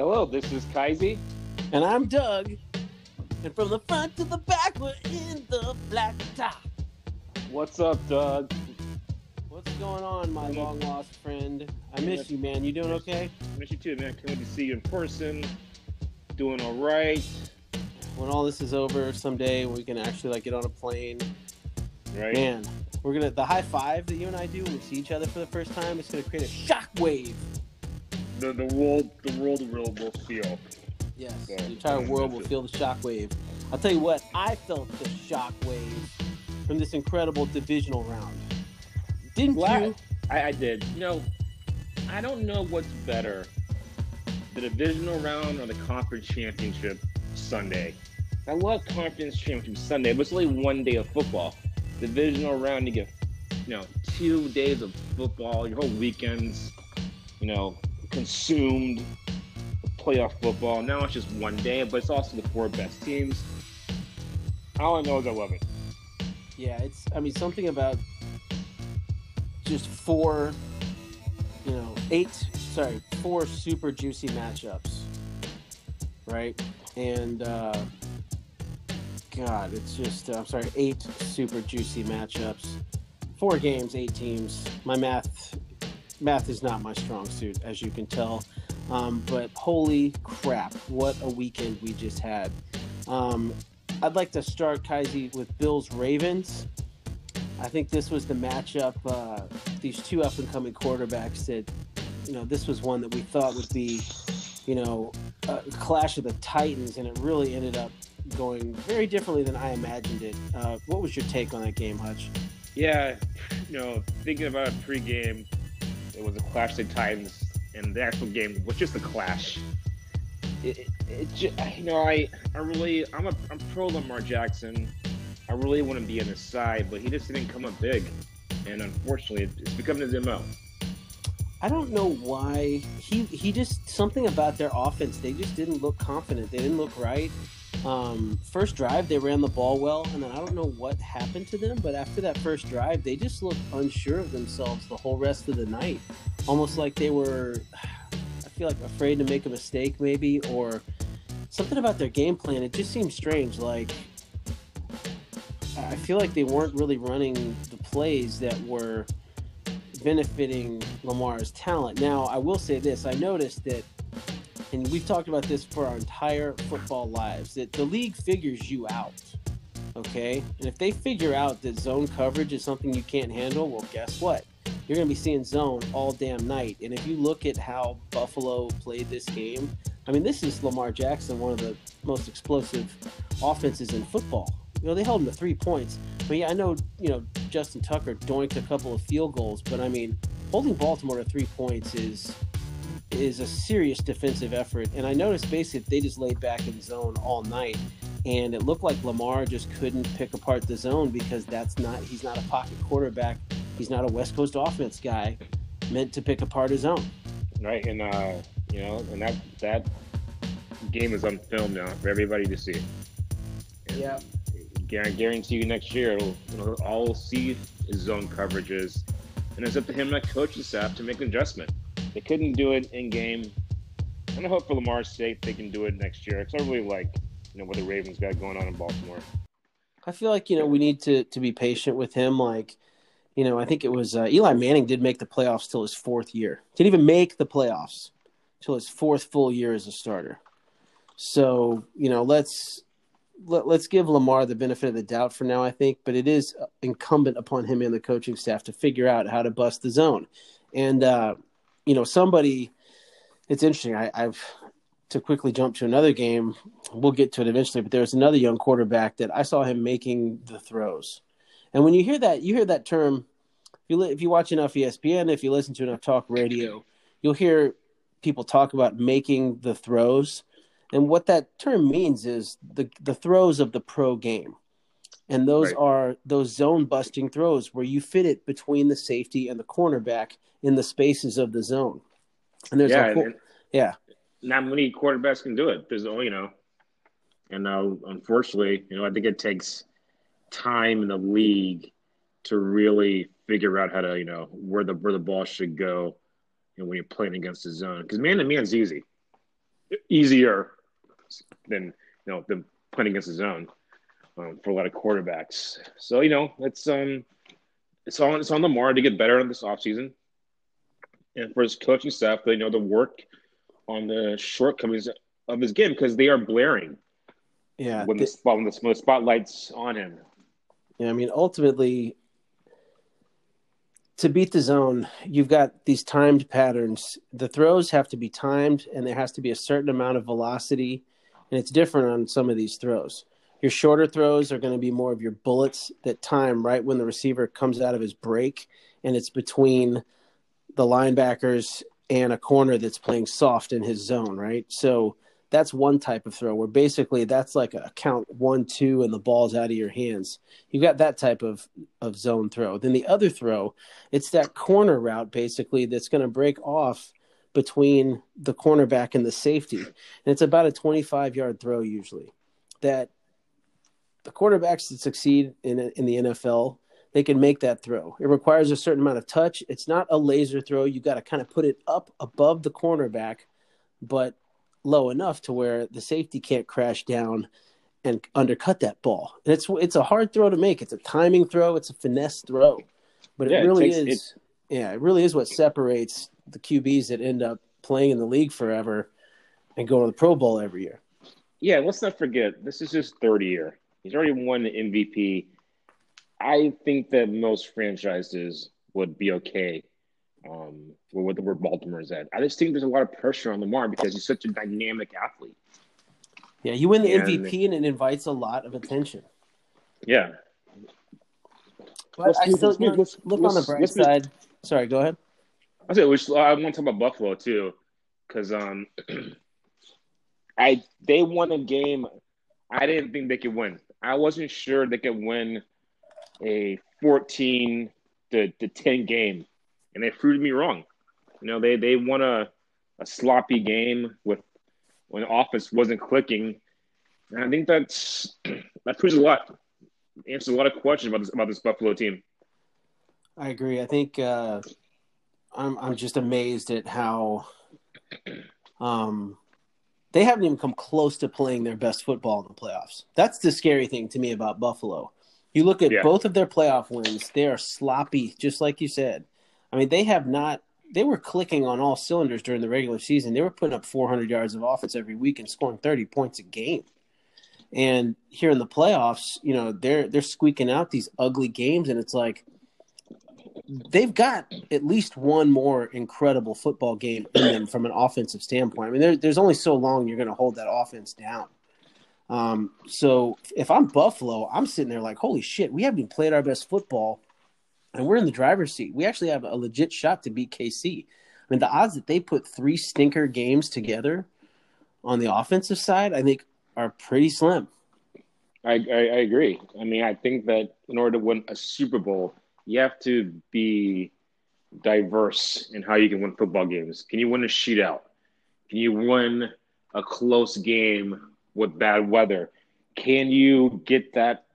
Hello, this is Kaisi. And I'm Doug. And from the front to the back, we're in the black top. What's up, Doug? What's going on, my long lost friend? I miss you, man. You doing okay? I miss you too, man. Can't wait to see you in person. Doing all right. When all this is over someday, we can actually like get on a plane. Right. Man, we're gonna the high five that you and I do when we see each other for the first time. It's gonna create a shock wave. The the world the world will will feel. Yes, So, the entire world will feel the shockwave. I'll tell you what, I felt the shockwave from this incredible divisional round. Didn't you? I, I did. You know, I don't know what's better, the divisional round or the conference championship Sunday. I love conference championship Sunday, but it's only one day of football. Divisional round, you get, you know, two days of football. Your whole weekends, you know, consumed playoff football. Now it's just one day, but it's also the four best teams. All I know is I love it. Yeah, it's. I mean, something about just four, you know, eight. Sorry, four super juicy matchups, right? And uh, God, it's just. I'm sorry, eight super juicy matchups. Four games, eight teams. My math, math is not my strong suit, as you can tell. Um, but holy crap, what a weekend we just had. Um, I'd like to start Kaisi with Bills Ravens. I think this was the matchup. Uh, these two up and coming quarterbacks that, you know, this was one that we thought would be, you know, a clash of the Titans, and it really ended up going very differently than I imagined it. Uh, what was your take on that game, Hutch? Yeah, you know, thinking about it pregame, it was a clash of the Titans, and the actual game was just a clash. It, it, it ju- you know, I, I really, I'm a, I'm pro Lamar Jackson. I really want to be on his side, but he just didn't come up big, and unfortunately, it's becoming his mo. I don't know why he he just something about their offense. They just didn't look confident. They didn't look right. Um, first drive, they ran the ball well, and then I don't know what happened to them. But after that first drive, they just looked unsure of themselves the whole rest of the night. Almost like they were, I feel like afraid to make a mistake, maybe, or something about their game plan. It just seemed strange. Like I feel like they weren't really running the plays that were benefiting Lamar's talent. Now, I will say this: I noticed that, and we've talked about this for our entire football lives, that the league figures you out. Okay, and if they figure out that zone coverage is something you can't handle, well, guess what? You're going to be seeing zone all damn night. And if you look at how Buffalo played this game, I mean, this is Lamar Jackson, one of the most explosive offenses in football. You know, they held him to three points. But mean, I know, you know, Justin Tucker doinked a couple of field goals, but I mean, holding Baltimore to three points is is a serious defensive effort. And I noticed basically they just laid back in zone all night, and it looked like Lamar just couldn't pick apart the zone because that's not he's not a pocket quarterback. He's not a West Coast offense guy meant to pick apart his own. right? And uh, you know, and that that game is on film now for everybody to see. And Yeah. I guarantee you next year, it'll, it'll all see his zone coverages, and it's up to him and that coaching staff to make an adjustment. They couldn't do it in game, and I hope for Lamar's sake they can do it next year. Because I really like, you know, what the Ravens got going on in Baltimore. I feel like you know we need to to be patient with him. Like, you know, I think it was uh, Eli Manning did make the playoffs till his fourth year. Didn't even make the playoffs till his fourth full year as a starter. So you know, let's let, let's give Lamar the benefit of the doubt for now. I think, but it is incumbent upon him and the coaching staff to figure out how to bust the zone. And uh, you know, somebody. It's interesting. I, I've to quickly jump to another game. We'll get to it eventually, but there's another young quarterback that I saw him making the throws. And when you hear that, you hear that term. If you if you watch enough ESPN, if you listen to enough talk radio, you'll hear people talk about making the throws. And what that term means is the the throws of the pro game. And those Right. are those zone busting throws where you fit it between the safety and the cornerback in the spaces of the zone. And there's yeah, a and, yeah. not many quarterbacks can do it. There's only, you know, and uh, unfortunately, you know, I think it takes time in the league to really figure out how to, you know, where the where the ball should go, and when you're playing against the zone, because man to man's easy. easier than you know than playing against his own um, for a lot of quarterbacks. So you know it's um it's on it's on Lamar to get better in this offseason. and for his coaching staff, they know to work on the shortcomings of his game because they are blaring. Yeah, when the, spot, when the, when the spotlight's on him. Yeah, I mean, ultimately, to beat the zone, you've got these timed patterns. The throws have to be timed, and there has to be a certain amount of velocity, and it's different on some of these throws. Your shorter throws are going to be more of your bullets that time right when the receiver comes out of his break, and it's between the linebackers and a corner that's playing soft in his zone, right? So that's one type of throw where basically that's like a count one, two, and the ball's out of your hands. You've got that type of, of zone throw. Then the other throw, it's that corner route basically that's going to break off between the cornerback and the safety. And it's about a 25 yard throw usually. That the quarterbacks that succeed in, in the NFL, they can make that throw. It requires a certain amount of touch. It's not a laser throw. You got to kind of put it up above the cornerback, but low enough to where the safety can't crash down and undercut that ball. And it's it's a hard throw to make. It's a timing throw. It's a finesse throw, but yeah, it really it takes, is. It, yeah, it really is what separates the QBs that end up playing in the league forever and going to the Pro Bowl every year. Yeah, let's not forget this is his third year. He's already won the MVP. I think that most franchises would be okay um, with where Baltimore is at. I just think there's a lot of pressure on Lamar because he's such a dynamic athlete. Yeah, you win the and, MVP and it invites a lot of attention. Yeah. But I still you know, look on the bright side. Sorry, go ahead. I say which I want to talk about Buffalo too, because um, I they won a game I didn't think they could win. I wasn't sure they could win a 14 to, to 10 game and they proved me wrong. You know, they they won a, a sloppy game with when offense wasn't clicking. And I think that's that proves a lot. Answers a lot of questions about this about this Buffalo team. I agree. I think uh, I'm I'm just amazed at how um, they haven't even come close to playing their best football in the playoffs. That's the scary thing to me about Buffalo. You look at yeah. both of their playoff wins; they are sloppy, just like you said. I mean, they have not. They were clicking on all cylinders during the regular season. They were putting up 400 yards of offense every week and scoring 30 points a game. And here in the playoffs, you know, they're they're squeaking out these ugly games, and it's like they've got at least one more incredible football game in them from an offensive standpoint. I mean, there, there's only so long you're going to hold that offense down. Um, so if I'm Buffalo, I'm sitting there like, holy shit, we haven't even played our best football and we're in the driver's seat. We actually have a legit shot to beat KC. I mean, the odds that they put three stinker games together on the offensive side, I think, are pretty slim. I, I, I agree. I mean, I think that in order to win a Super Bowl, you have to be diverse in how you can win football games. Can you win a shootout? Can you win a close game with bad weather? Can you get that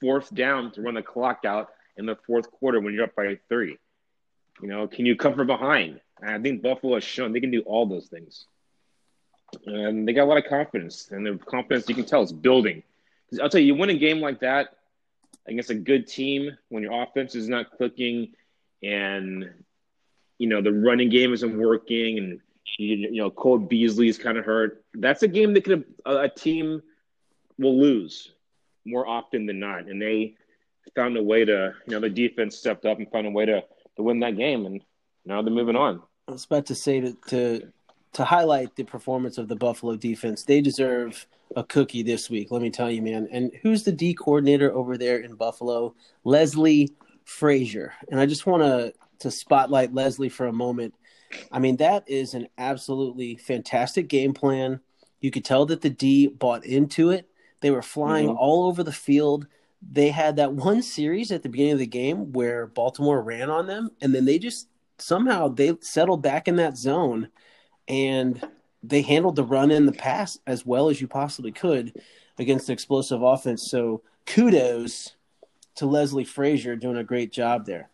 fourth down to run the clock out in the fourth quarter when you're up by three? You know, can you come from behind? And I think Buffalo has shown they can do all those things. And they got a lot of confidence, and their confidence you can tell is building. Because I'll tell you, you win a game like that against a good team when your offense is not clicking, and you know the running game isn't working, and you, you know Cole Beasley is kind of hurt. That's a game that could a, a team will lose more often than not, and they found a way to, you know, the defense stepped up and found a way to to win that game, and now they're moving on. I was about to say to to to highlight the performance of the Buffalo defense. They deserve a cookie this week. Let me tell you, man. And who's the D coordinator over there in Buffalo? Leslie Frazier. And I just want to to spotlight Leslie for a moment. I mean, that is an absolutely fantastic game plan. You could tell that the D bought into it. They were flying mm-hmm. all over the field they had that one series at the beginning of the game where Baltimore ran on them, and then they just somehow they settled back in that zone, and they handled the run and the pass as well as you possibly could against the explosive offense. So kudos to Leslie Frazier doing a great job there.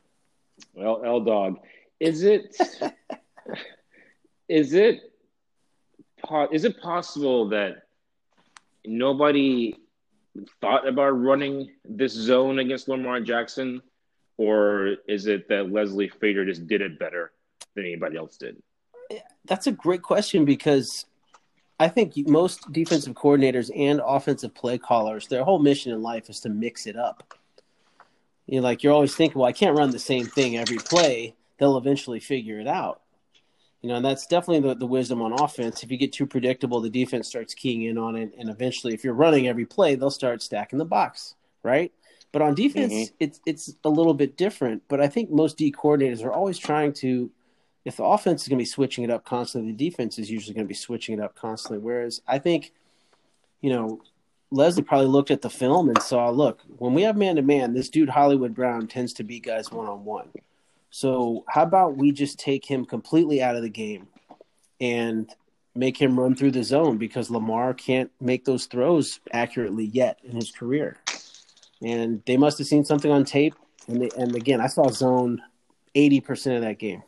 Well, L Dog, is it is it is it possible that nobody thought about running this zone against Lamar Jackson, or is it that Leslie Frazier just did it better than anybody else did? That's a great question because I think most defensive coordinators and offensive play callers, their whole mission in life is to mix it up. You know, like you're always thinking, well, I can't run the same thing every play. They'll eventually figure it out. You know, and that's definitely the, the wisdom on offense. If you get too predictable, the defense starts keying in on it, and eventually, if you're running every play, they'll start stacking the box, right? But on defense, mm-hmm. it's it's a little bit different. But I think most D coordinators are always trying to, if the offense is going to be switching it up constantly, the defense is usually going to be switching it up constantly. Whereas I think, you know, Leslie probably looked at the film and saw, look, when we have man to man, this dude Hollywood Brown tends to beat guys one on one. So how about we just take him completely out of the game and make him run through the zone because Lamar can't make those throws accurately yet in his career. And they must have seen something on tape. And they, and again, I saw zone eighty percent of that game.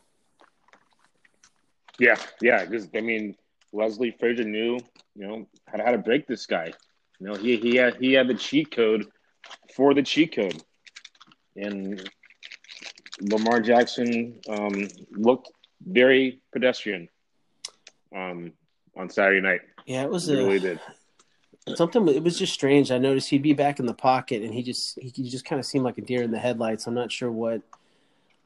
Yeah, yeah. Because I mean, Leslie Frazier knew, you know, how to, how to break this guy. You know, he he had he had the cheat code for the cheat code, and Lamar Jackson um, looked very pedestrian um, on Saturday night. Yeah, it was it really did something. It was just strange. I noticed he'd be back in the pocket, and he just he, he just kind of seemed like a deer in the headlights. I'm not sure what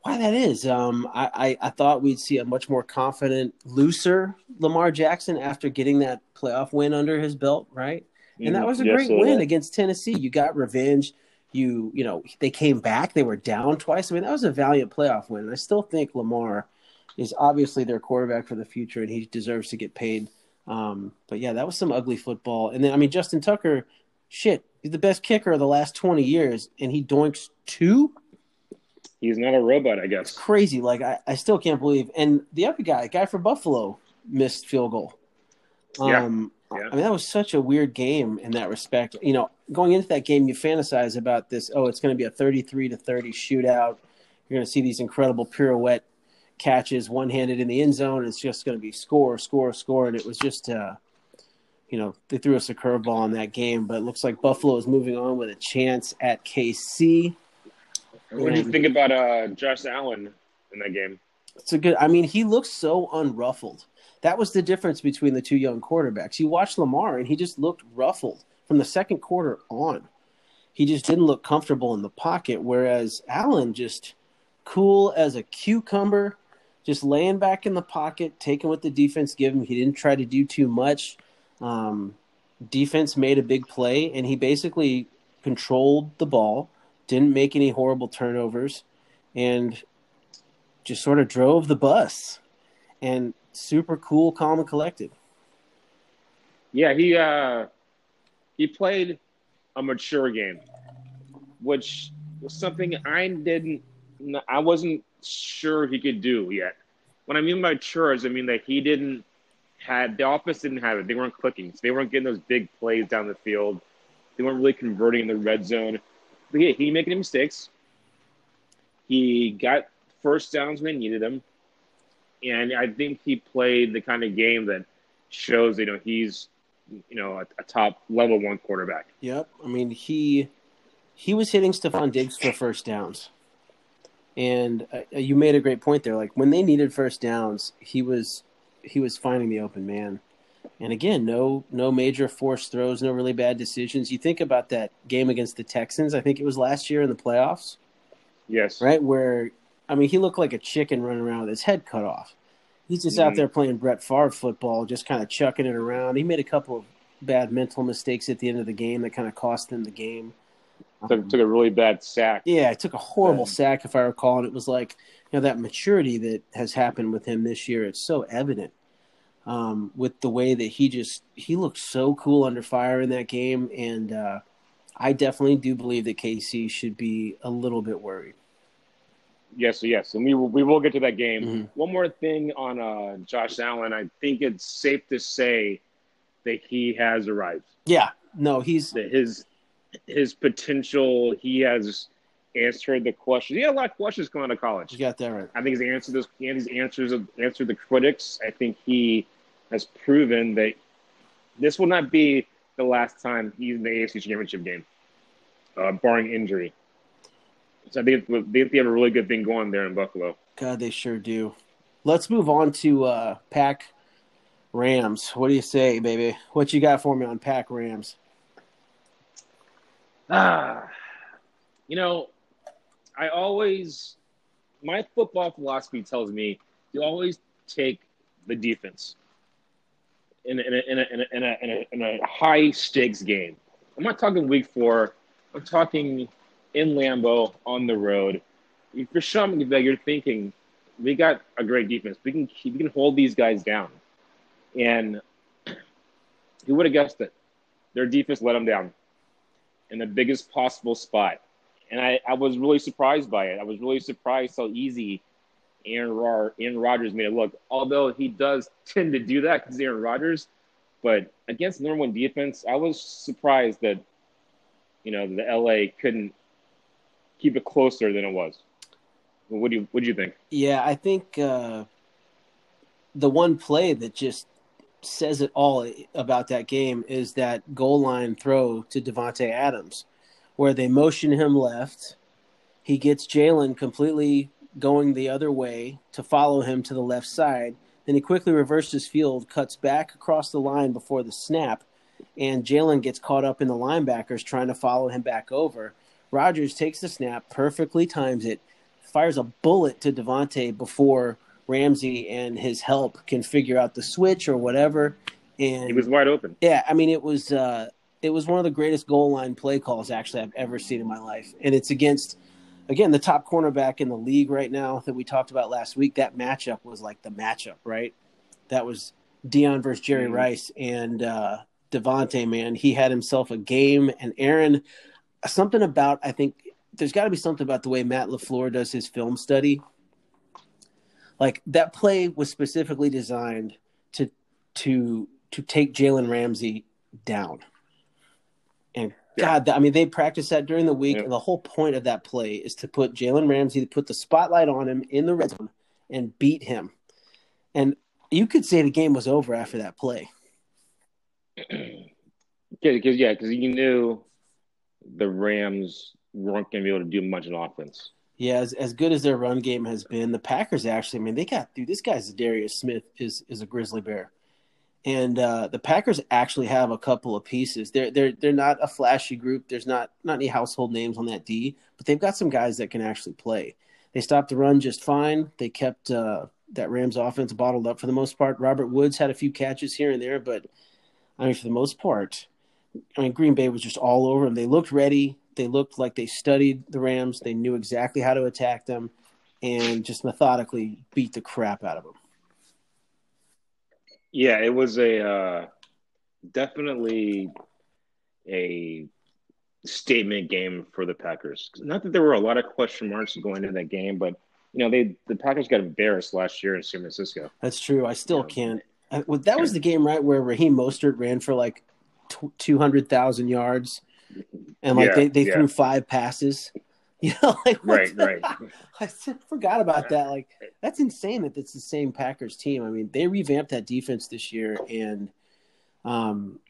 why that is. Um, I, I, I thought we'd see a much more confident, looser Lamar Jackson after getting that playoff win under his belt, right? And that mm-hmm. was a yes, great so win against Tennessee. You got revenge you you know they came back they were down twice i mean that was a valiant playoff win and i still think lamar is obviously their quarterback for the future and he deserves to get paid um, but yeah that was some ugly football and then i mean justin tucker shit he's the best kicker of the last 20 years and he doinks two he's not a robot i guess it's crazy like I, I still can't believe and the other guy guy for buffalo missed field goal um, yeah. I mean, that was such a weird game in that respect. You know, going into that game, you fantasize about this. Oh, it's going to be a thirty-three to thirty shootout. You're going to see these incredible pirouette catches, one-handed in the end zone. It's just going to be score, score, score, and it was just, uh, you know, they threw us a curveball in that game. But it looks like Buffalo is moving on with a chance at KC. What do you think about uh, Josh Allen in that game? It's a good. I mean, he looks so unruffled that was the difference between the two young quarterbacks. You watch Lamar, and he just looked ruffled from the second quarter on. He just didn't look comfortable in the pocket, whereas Allen just cool as a cucumber, just laying back in the pocket, taking what the defense gave him. He didn't try to do too much. Um, defense made a big play, and he basically controlled the ball, didn't make any horrible turnovers, and just sort of drove the bus. And super cool, calm, and collected. Yeah, he uh, he played a mature game, which was something I didn't, I wasn't sure he could do yet. When I mean mature, is I mean that he didn't had the offense didn't have it. They weren't clicking, so they weren't getting those big plays down the field. They weren't really converting in the red zone. Yeah, he making mistakes. He got first downs when they needed them and I think he played the kind of game that shows you know he's you know a, a top level one quarterback. Yep, I mean he he was hitting Stefon Diggs for first downs, and uh, you made a great point there. Like when they needed first downs, he was he was finding the open man. And again, no no major forced throws, no really bad decisions. You think about that game against the Texans. I think it was last year in the playoffs. Yes. Right where I mean, he looked like a chicken running around with his head cut off. He's just mm-hmm. out there playing Brett Favre football, just kind of chucking it around. He made a couple of bad mental mistakes at the end of the game that kind of cost him the game. Took, um, took a really bad sack. Yeah, it took a horrible yeah. sack, if I recall. And it was like, you know, that maturity that has happened with him this year. It's so evident um, with the way that he just he looked so cool under fire in that game. And uh, I definitely do believe that KC should be a little bit worried. Yes, yes, and we will, we will get to that game. Mm-hmm. One more thing on uh, Josh Allen. I think it's safe to say that he has arrived. Yeah, no, he's that his his potential. He has answered the questions. He had a lot of questions coming out of college. You got that right. I think he's answered those. He's answers answered the critics. I think he has proven that this will not be the last time he's in the AFC Championship game, uh, barring injury. So I think they, they have a really good thing going there in Buffalo. God, they sure do. Let's move on to uh, Pack Rams. What do you say, baby? What you got for me on Pack Rams? Ah, you know, I always my football philosophy tells me you always take the defense in a, in a, in a, in a, in a, in a high stakes game. I'm not talking week four. I'm talking in Lambeau on the road. You for Sean McVay, you're thinking we got a great defense. We can we can hold these guys down. And who would have guessed it? Their defense let them down in the biggest possible spot. And I, I was really surprised by it. I was really surprised how easy Aaron, Aaron Rodgers made it look. Although he does tend to do that because Aaron Rodgers, but against number one defense, I was surprised that you know the LA couldn't keep it closer than it was. What do you What do you think? Yeah, I think uh, the one play that just says it all about that game is that goal line throw to Davante Adams, where they motion him left. He gets Jalen completely going the other way to follow him to the left side. Then he quickly reverses field, cuts back across the line before the snap, and Jalen gets caught up in the linebackers trying to follow him back over. Rodgers takes the snap, perfectly times it, fires a bullet to Davante before Ramsey and his help can figure out the switch or whatever. And he was wide open. Yeah, I mean it was uh, it was one of the greatest goal line play calls actually I've ever seen in my life, and it's against again the top cornerback in the league right now that we talked about last week. That matchup was like the matchup, right? That was Deion versus Jerry mm-hmm. Rice and uh, Davante. Man, he had himself a game, and Aaron. Something about I think there's got to be something about the way Matt LaFleur does his film study like that play was specifically designed to to to take Jalen Ramsey down. And God, I mean, they practiced that during the week, yeah. and the whole point of that play is to put Jalen Ramsey, to put the spotlight on him in the red zone and beat him. And you could say the game was over after that play. Because yeah, because you knew the Rams weren't going to be able to do much in offense. Yeah, as, as good as their run game has been, the Packers actually, I mean, they got dude. This guy's Darius Smith is is a grizzly bear, and uh, the Packers actually have a couple of pieces. They're they're they're not a flashy group. There's not not any household names on that D, but they've got some guys that can actually play. They stopped the run just fine. They kept uh, that Rams offense bottled up for the most part. Robert Woods had a few catches here and there, but I mean, for the most part, I mean, Green Bay was just all over them. They looked ready. They looked like they studied the Rams. They knew exactly how to attack them and just methodically beat the crap out of them. Yeah, it was a uh, definitely a statement game for the Packers. Not that there were a lot of question marks going into that game, but you know they the Packers got embarrassed last year in San Francisco. That's true. I still can't. I, well, that was the game, right, where Raheem Mostert ran for like two hundred thousand yards and like yeah, they, they yeah. threw five passes. You know, like right, right. I forgot about that. Like that's insane that it's the same Packers team. I mean, they revamped that defense this year, and um,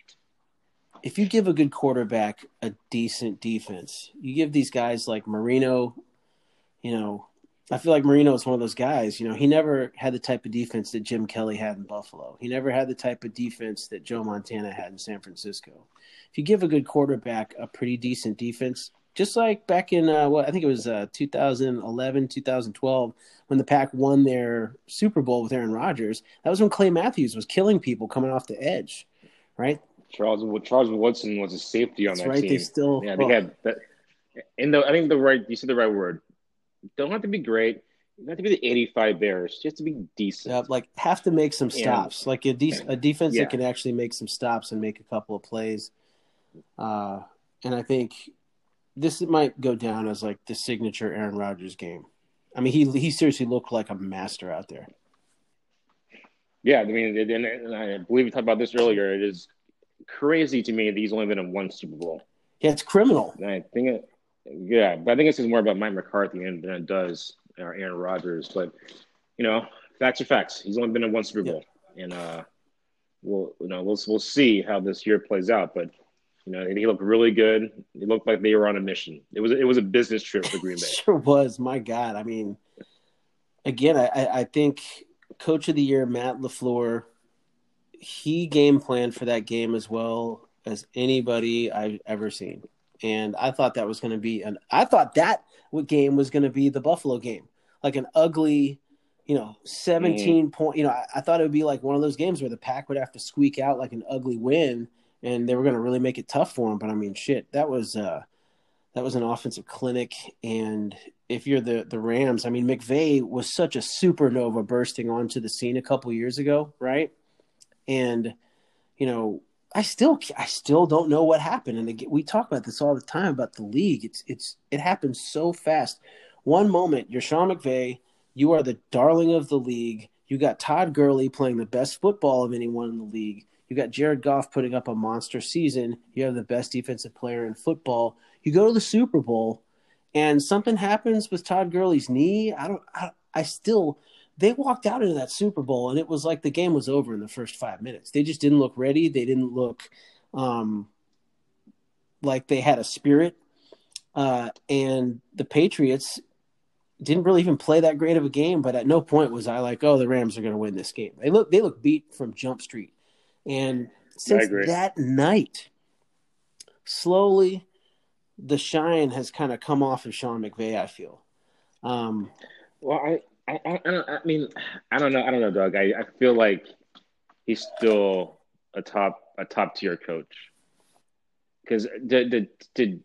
if you give a good quarterback a decent defense, you give these guys like Marino, you know, I feel like Marino is one of those guys. You know, he never had the type of defense that Jim Kelly had in Buffalo. He never had the type of defense that Joe Montana had in San Francisco. If you give a good quarterback a pretty decent defense, just like back in uh, what I think it was uh, 2011, 2012, when the Pack won their Super Bowl with Aaron Rodgers, that was when Clay Matthews was killing people coming off the edge, right? Charles Charles Woodson was a safety on That's that right. team. They still yeah, they had that. In the I think the right you said the right word don't have to be great. Have to be the 85 Bears. You have to be decent. Yeah, like have to make some stops. And, like a, de- a defense yeah. that can actually make some stops and make a couple of plays. Uh, and I think this might go down as like the signature Aaron Rodgers game. I mean, he he seriously looked like a master out there. Yeah, I mean, and, I believe we talked about this earlier. It is crazy to me that he's only been in one Super Bowl. Yeah, it's criminal. And I think it, yeah, but I think this is more about Mike McCarthy than it does Aaron Rodgers. But you know, facts are facts. He's only been in one Super Bowl, and uh, we'll you know we'll we'll see how this year plays out. But you know, he looked really good. He looked like they were on a mission. It was it was a business trip for Green Bay. sure was. My God, I mean, again, I, I think Coach of the Year Matt LaFleur, he game planned for that game as well as anybody I've ever seen, and I thought that was going to be an. I thought that game was going to be the Buffalo game, like an ugly you know, 17 mm. point, you know, I, I, thought it would be like one of those games where the pack would have to squeak out like an ugly win and they were going to really make it tough for him. But I mean, shit, that was, uh, that was an offensive clinic. And if you're the, the Rams, I mean, McVay was such a supernova bursting onto the scene a couple years ago. Right. And, you know, I still, I still don't know what happened. And again, we talk about this all the time about the league. It's, it's, it happens so fast. One moment you're Sean McVay, you are the darling of the league. You got Todd Gurley playing the best football of anyone in the league. You got Jared Goff putting up a monster season. You have the best defensive player in football. You go to the Super Bowl, and something happens with Todd Gurley's knee. I don't. I, I still. They walked out into that Super Bowl, and it was like the game was over in the first five minutes. They just didn't look ready. They didn't look um, like they had a spirit. Uh, and the Patriots, didn't really even play that great of a game, but at no point was I like, oh, the Rams are going to win this game. They look they look beat from Jump Street, and since that night, slowly, the shine has kind of come off of Sean McVay. I feel. Um, well, I, I, I, don't, I mean, I don't know. I don't know, Doug. I, I feel like he's still a top a top tier coach because the the the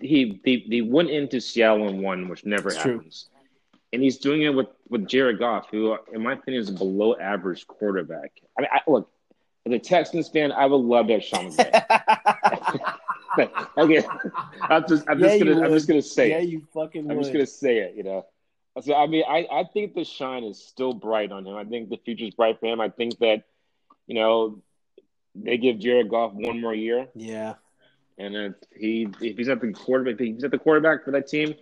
he they, they went into Seattle and won, which never it's happens. True. And he's doing it with, with Jared Goff, who, in my opinion, is a below average quarterback. I mean, I, look, as a Texans fan, I would love to have Sean McVay. okay, I'm just, I'm yeah, just gonna, I'm just gonna say yeah, it. you fucking. I'm would. just gonna say it. You know, so I mean, I, I think the shine is still bright on him. I think the future's bright for him. I think that, you know, they give Jared Goff one more year. Yeah. And if he if he's at the quarterback, if he's at the quarterback for that team,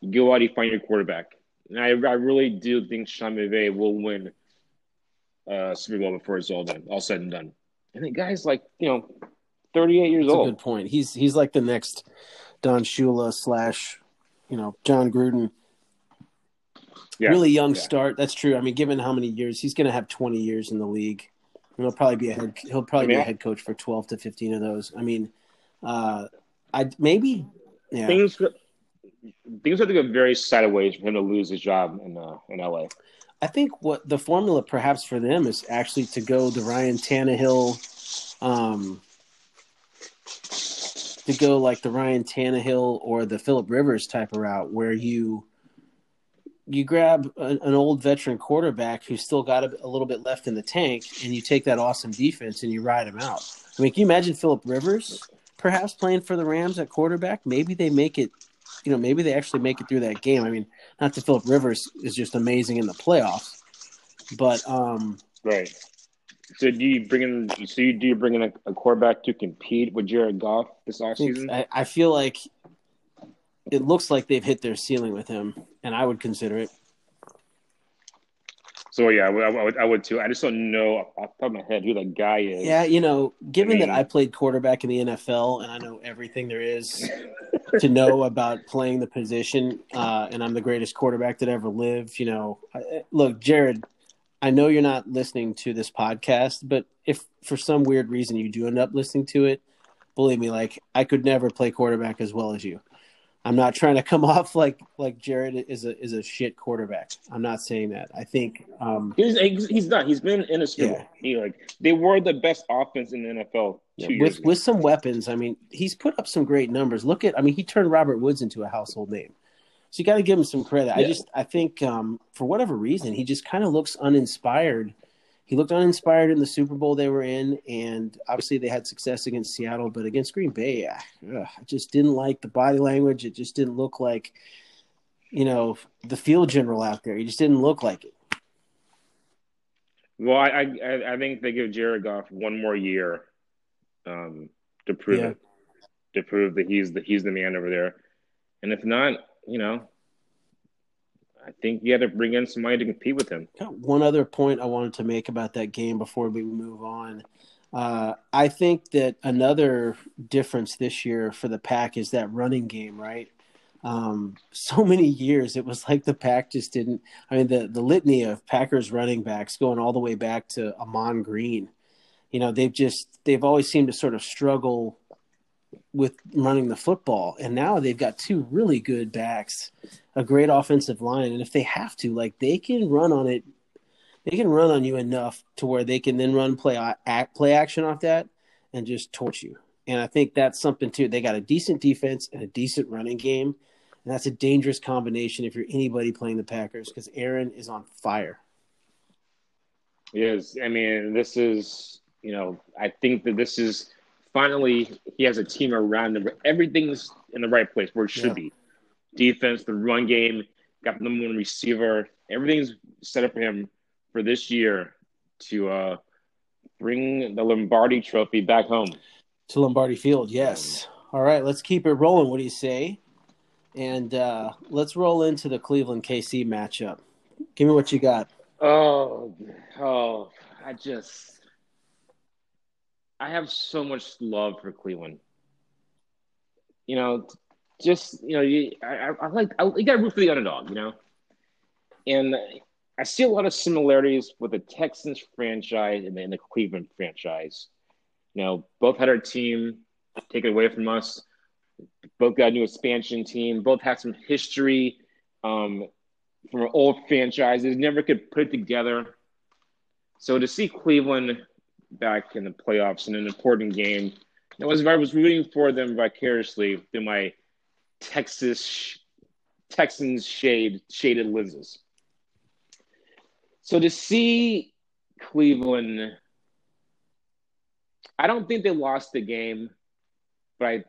you go out, you find your quarterback. And I, I really do think Sean McVay will win uh, Super Bowl before it's all done, all said and done. And the guy's like, you know, 38 years That's old. A good point. He's he's like the next Don Shula slash, you know, Jon Gruden. Yeah. Really young yeah. start. That's true. I mean, given how many years he's going to have 20 years in the league, he'll probably be a head. He'll probably I mean, be a head coach for 12 to 15 of those. I mean, uh, I maybe yeah. things things have to go very sideways for him to lose his job in uh, in LA. I think what the formula perhaps for them is actually to go the Ryan Tannehill, um, to go like the Ryan Tannehill or the Philip Rivers type of route, where you you grab a, an old veteran quarterback who's still got a, a, little bit left in the tank, and you take that awesome defense and you ride him out. I mean, can you imagine Philip Rivers perhaps playing for the Rams at quarterback, maybe they make it. You know, maybe they actually make it through that game. I mean, not that Philip Rivers is just amazing in the playoffs, but um, right. So do you bring in? So you do you bring in a, a quarterback to compete with Jared Goff this offseason? I, I feel like it looks like they've hit their ceiling with him, and I would consider it. So yeah, I would, I would, too. I just don't know off the top of my head who that guy is. Yeah, you know, given I mean, that I played quarterback in the NFL and I know everything there is to know about playing the position, uh, and I'm the greatest quarterback that ever lived. You know, look, Jared, I know you're not listening to this podcast, but if for some weird reason you do end up listening to it, believe me, like I could never play quarterback as well as you. I'm not trying to come off like like Jared is a is a shit quarterback. I'm not saying that. I think um, he's he's not. He's been in a Super yeah. He like they were the best offense in the NFL yeah, with with some weapons. I mean, he's put up some great numbers. Look at I mean, he turned Robert Woods into a household name. So you got to give him some credit. Yeah. I just I think um, for whatever reason he just kind of looks uninspired he looked uninspired in the Super Bowl they were in, and obviously they had success against Seattle, but against Green Bay, I, ugh, I just didn't like the body language. It just didn't look like, you know, the field general out there. He just didn't look like it. Well, I I, I think they give Jared Goff one more year um, to prove yeah. it, to prove that he's the he's the man over there, and if not, you know, I think you had to bring in somebody to compete with him. One other point I wanted to make about that game before we move on. Uh, I think that another difference this year for the pack is that running game, right? Um, so many years it was like the pack just didn't. I mean, the the litany of Packers running backs going all the way back to Ahman Green. You know, they've just they've always seemed to sort of struggle with running the football, and now they've got two really good backs, a great offensive line, and if they have to, like they can run on it they can run on you enough to where they can then run play act, play action off that and just torch you. And I think that's something too. They got a decent defense and a decent running game, and that's a dangerous combination if you're anybody playing the Packers because Aaron is on fire. Yes, I mean this is you know I think that this is finally he has a team around him. Everything's in the right place where it should yeah. be. Defense, the run game, got the number one receiver. Everything's set up for him for this year to uh, bring the Lombardi Trophy back home to Lombardi Field. Yes. All right, let's keep it rolling. What do you say? And uh, let's roll into the Cleveland KC matchup. Give me what you got. Oh, oh, I just, I have so much love for Cleveland. You know, just you know, you, I, I like, I, you got to root for the underdog. You know, and I see a lot of similarities with the Texans franchise and the, and the Cleveland franchise. You know, both had our team taken away from us. Both got a new expansion team. Both had some history um, from old franchises. Never could put it together. So to see Cleveland back in the playoffs in an important game, I was if I was rooting for them vicariously through my Texas Texans shade shaded lenses. So to see Cleveland, I don't think they lost the game, but I,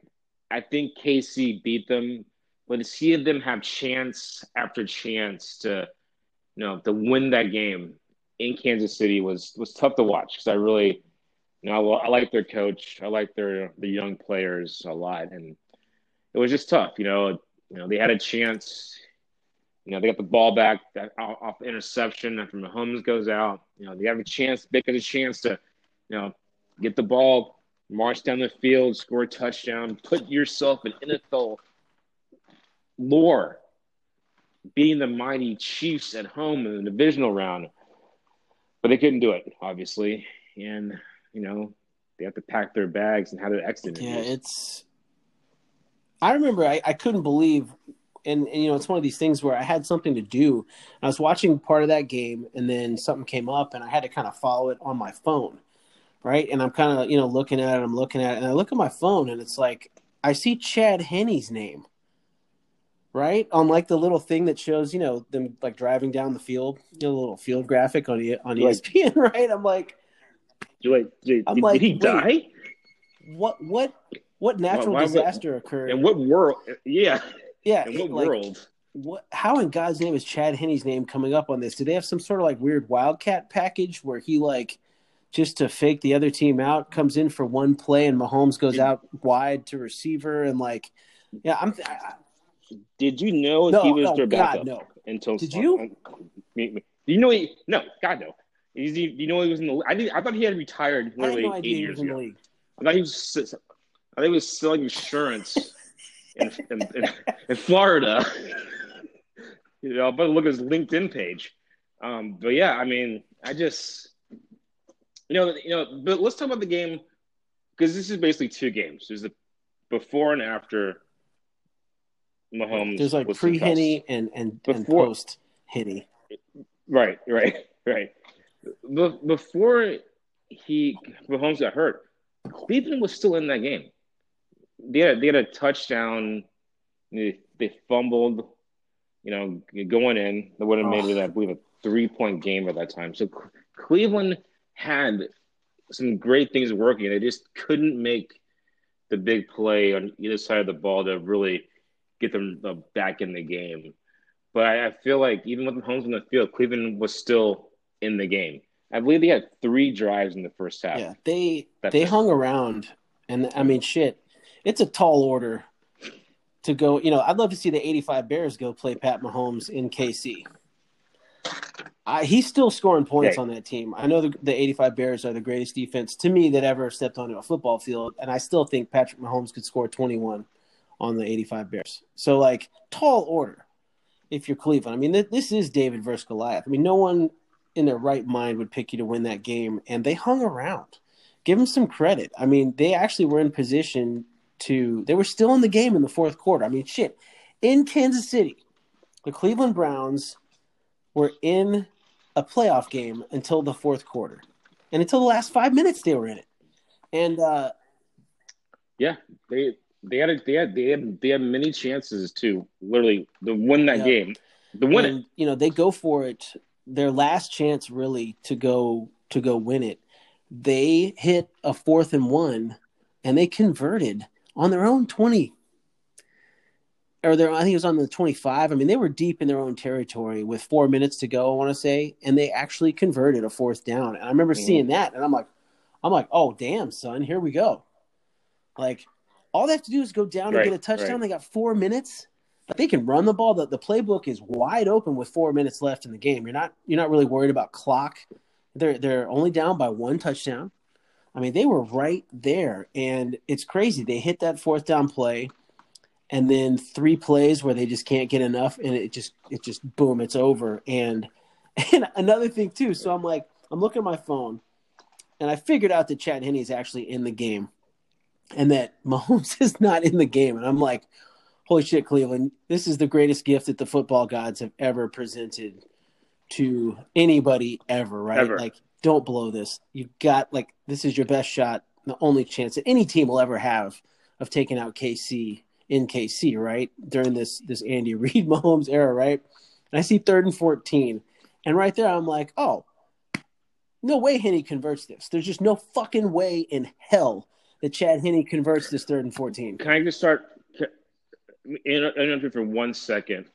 I think KC beat them. But to see them have chance after chance to, you know, to win that game in Kansas City was was tough to watch because I really, you know, I, I like their coach, I like their the young players a lot, and it was just tough. You know, you know they had a chance you know, they got the ball back that off interception after Mahomes goes out. You know, they have a chance, They get a chance to, you know, get the ball, march down the field, score a touchdown, put yourself in NFL lore, beating the mighty Chiefs at home in the divisional round. But they couldn't do it, obviously. And, you know, they have to pack their bags and have to exit. Yeah, it's. I remember I, I couldn't believe and, and, you know it's one of these things where I had something to do. I was watching part of that game, and then something came up, and I had to kind of follow it on my phone, right? And I'm kind of you know looking at it, I'm looking at it, and I look at my phone, and it's like I see Chad Henne's name, right, on like the little thing that shows you know them like driving down the field, you know, the little field graphic on on ESPN, right? I'm like, wait, did, I'm like, did he die? What what what natural why, why, disaster occurred? In what world? Yeah. Yeah. In what like, world? What? How in God's name is Chad Henne's name coming up on this? Do they have some sort of like weird wildcat package where he like just to fake the other team out comes in for one play and Mahomes goes out wide to receiver and like, yeah, I'm. I, did you know no, he was no, their backup? God, no. Until did you? Me, me. Do you know he? No, God no. He's, he, you know he was in the. I did, I thought he had retired literally no eight years ago. I thought he was. I think he was selling insurance in, in, in, in Florida. you know, but look at his LinkedIn page. Um, but yeah, I mean, I just, you know, you know, but let's talk about the game because this is basically two games. There's the before and after Mahomes. There's like pre Henne and and, before, and post Henne. Right, right, right. Be- before he Mahomes got hurt, Cleveland was still in that game they had, they had a touchdown. They, they fumbled, you know, going in. They would have made it, I believe, a three point game at that time. So Cleveland had some great things working. They just couldn't make the big play on either side of the ball to really get them uh, back in the game. But I, I feel like even with Mahomes on the field, Cleveland was still in the game. I believe they had three drives in the first half. Yeah, they they hung around, and I mean, shit it's a tall order to go. You know, I'd love to see the '85 Bears go play Pat Mahomes in KC. I, he's still scoring points Okay. on that team. I know the, the 85 Bears are the greatest defense to me that ever stepped onto a football field, and I still think Patrick Mahomes could score 21 on the 85 Bears. So, like, tall order if you're Cleveland. I mean, th- this is David versus Goliath. I mean, no one in their right mind would pick you to win that game, and they hung around. Give them some credit. I mean, they actually were in position to. They were still in the game in the fourth quarter. I mean, shit. In Kansas City, the Cleveland Browns were in a playoff game until the fourth quarter, and until the last five minutes they were in it. And uh, Yeah, they they had a, they had they had they had many chances to literally to win that Yeah. game, to win it. you know they go for it. Their last chance really to go to go win it. They hit a fourth and one, and they converted on their own twenty. Or their, I think it was on the twenty-five. I mean, they were deep in their own territory with four minutes to go. I want to say, and they actually converted a fourth down. And I remember Mhm. seeing that, and I'm like, I'm like, oh damn, son, here we go. Like, all they have to do is go down and Right, get a touchdown. right. They got four minutes. They can run the ball. The, the playbook is wide open with four minutes left in the game. You're not you're not really worried about clock. They're they're only down by one touchdown. I mean, they were right there, and it's crazy. They hit that fourth down play, and then three plays where they just can't get enough, and it just it just boom, it's over. And and another thing too. So I'm like, I'm looking at my phone, and I figured out that Chad Henne is actually in the game, and that Mahomes is not in the game. And I'm like, holy shit, Cleveland, this is the greatest gift that the football gods have ever presented to anybody ever, right? Ever. Like, don't blow this. You've got like this is your best shot, the only chance that any team will ever have of taking out KC in KC, right? During this this Andy Reid Mahomes era, right? And I see third and fourteen, and right there I'm like, oh, no way Henne converts this. There's just no fucking way in hell that Chad Henne converts this third and fourteen. Can I just start? Interrupt for one second.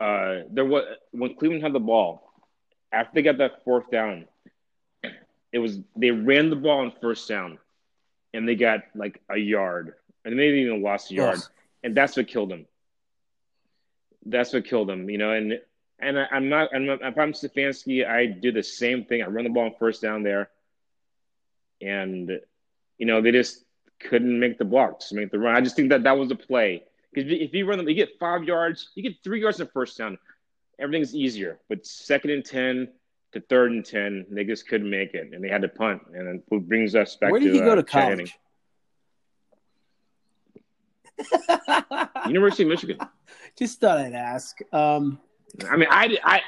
Uh, there was when Cleveland had the ball after they got that fourth down. It was they ran the ball on first down, and they got like a yard, and maybe even lost a yard, Ugh. and that's what killed them. That's what killed them, you know. And and I, I'm not. I'm not, if I'm Stefanski, I do the same thing. I run the ball on first down there, and you know they just couldn't make the blocks, make the run. I just think that that was a play because if you run them, you get five yards, you get three yards in the first down. Everything's easier, but second and ten to third and ten, they just couldn't make it, and they had to punt. And then it brings us back Where did to he go uh, to college? University of Michigan. Just thought I'd ask. Um, I mean, I did, I,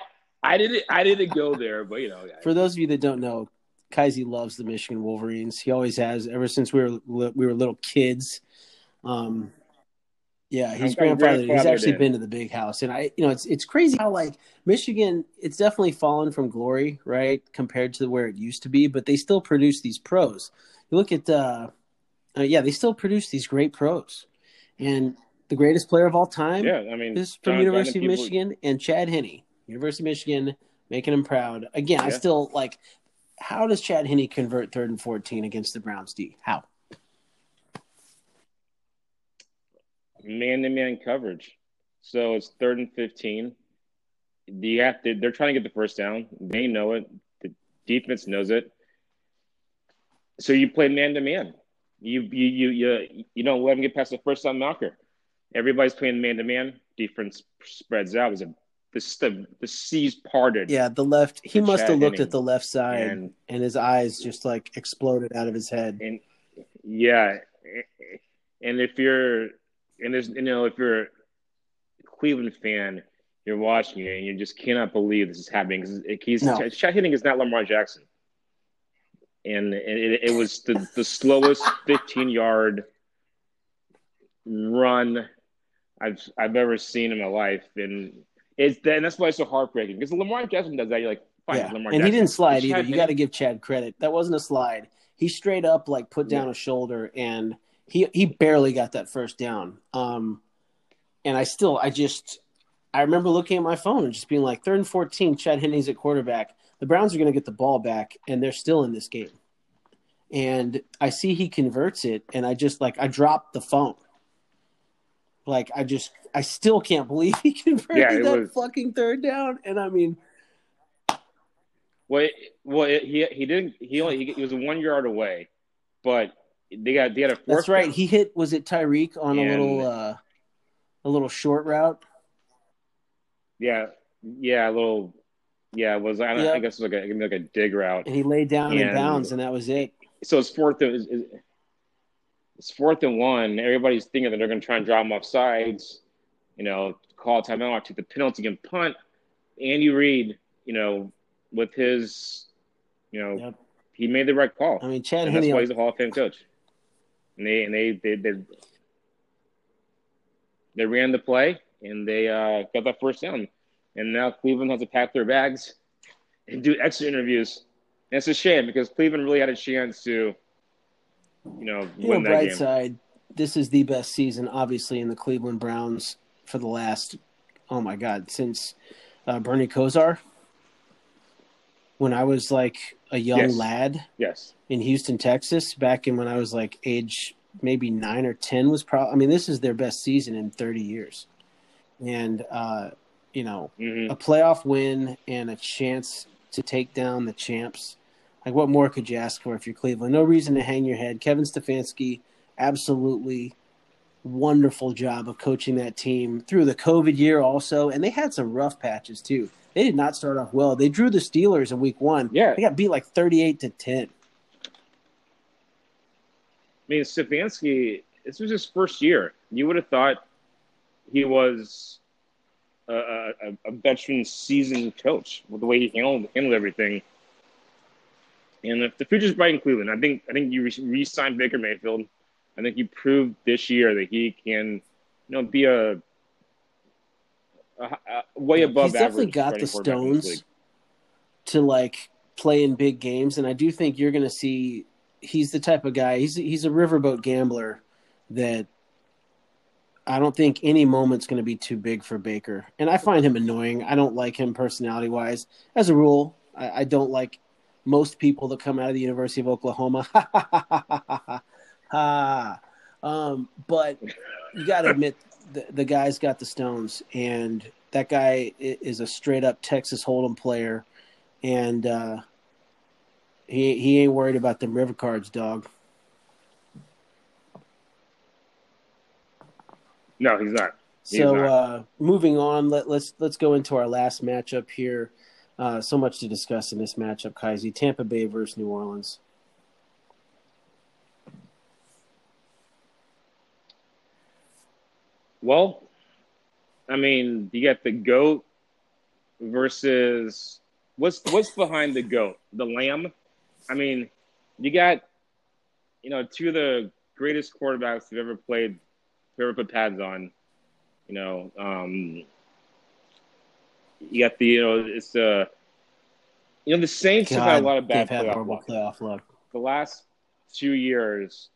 I didn't, I didn't go there, but you know, for those of you that don't know, Kaisi loves the Michigan Wolverines. He always has ever since we were we were little kids. Um, yeah, his grandfather. He's actually in. been to the big house, and I, you know, it's it's crazy how like Michigan, it's definitely fallen from glory, right, compared to where it used to be. But they still produce these pros. You look at, uh, uh, yeah, they still produce these great pros, and the greatest player of all time yeah, I mean, is from John- University John of people- Michigan and Chad Henne, University of Michigan, making him proud. Again, I Yeah. still like. How does Chad Henne convert third and fourteen against the Browns? D. How? man-to-man coverage. So it's third and fifteen. You have to. They're trying to get the first down. They know it. The defense knows it. So you play man-to-man. You you you you you don't let them get past the first down marker. Everybody's playing man-to-man. Defense spreads out. There's a the the, the seas parted. Yeah, the left. He must have looked at the left side, and, and his eyes just like exploded out of his head. and yeah, and if you're and there's you know if you're a Cleveland fan, you're watching it and you just cannot believe this is happening because he's No. shot hitting is not Lamar Jackson, and it, it was the the slowest 15 yard run I've I've ever seen in my life, and it's and that's why it's so heartbreaking because Lamar Jackson does that. You're like, fine, yeah, Lamar and Jackson. he didn't slide But either. You got to give Chad credit. That wasn't a slide. He straight up like put down Yeah. a shoulder, and he he barely got that first down. Um, and I still, I just, I remember looking at my phone and just being like, third and fourteen, Chad Henne's at quarterback. The Browns are going to get the ball back, and they're still in this game. And I see he converts it, and I just like I dropped the phone. Like I just, I still can't believe he converted Yeah, that was- fucking third down. And I mean, Well, it, well, it, he he didn't. He only he, was one yard away, but they got they had a fourth. that's right. down. He hit. Was it Tyreek on a little, uh a little short route? Yeah, yeah, a little. Yeah, it was I, don't, Yeah. I guess it was like a like a dig route. And he laid down in And- bounds, and that was it. So it's fourth. and- It's, it's fourth and one. Everybody's thinking that they're going to try and draw him off sides. You know, call timeout, take the penalty and punt. Andy Reid, you know, with his, you know, Yep. he made the right call. I mean, Chad and that's why he's a Hall of Fame coach. And they and they they they, they ran the play and they uh, got that first down. And now Cleveland has to pack their bags and do extra interviews. And it's a shame because Cleveland really had a chance to, you know, You win know, that bright game. side. This is the best season, obviously, in the Cleveland Browns for the last, oh my god, since uh, Bernie Kosar. When I was like a young Yes. lad Yes. in Houston, Texas, back in when I was like age maybe nine or ten, was probably. I mean, this is their best season in thirty years, and uh, you know, hmm a playoff win and a chance to take down the champs. Like, what more could you ask for if you're Cleveland? No reason to hang your head. Kevin Stefanski, absolutely wonderful job of coaching that team through the COVID year, also. And they had some rough patches, too. They did not start off well. They drew the Steelers in week one. Yeah. They got beat like 38 to 10. I mean, Stefanski, this was his first year. You would have thought he was a, a, a veteran, seasoned coach with the way he handled handled everything. And if the future's bright in Cleveland, I think I think you re- re-signed Baker Mayfield. I think he proved this year that he can, you know, be a, a, a way above He's definitely got the starting quarterback in this league. stones to like play in big games, and I do think you're going to see. He's the type of guy. He's he's a riverboat gambler that I don't think any moment's going to be too big for Baker, and I find him annoying. I don't like him personality wise. As a rule, I, I don't like most people that come out of the University of Oklahoma. ha. Um, but you got to admit the, the guy's got the stones, and that guy is a straight up Texas Hold'em player, and uh, he he ain't worried about them river cards, dog. No, he's not. He's So not. uh, moving on, let, let's let's go into our last matchup here. Uh, so much to discuss in this matchup, Kaisi. Tampa Bay versus New Orleans. Well, I mean, you got the goat versus what's what's behind the goat? The lamb. I mean, you got you know two of the greatest quarterbacks who've ever played, who ever put pads on. You know, um, you got the you know it's the you know the Saints have had a lot of bad playoff playoff luck. the last two years,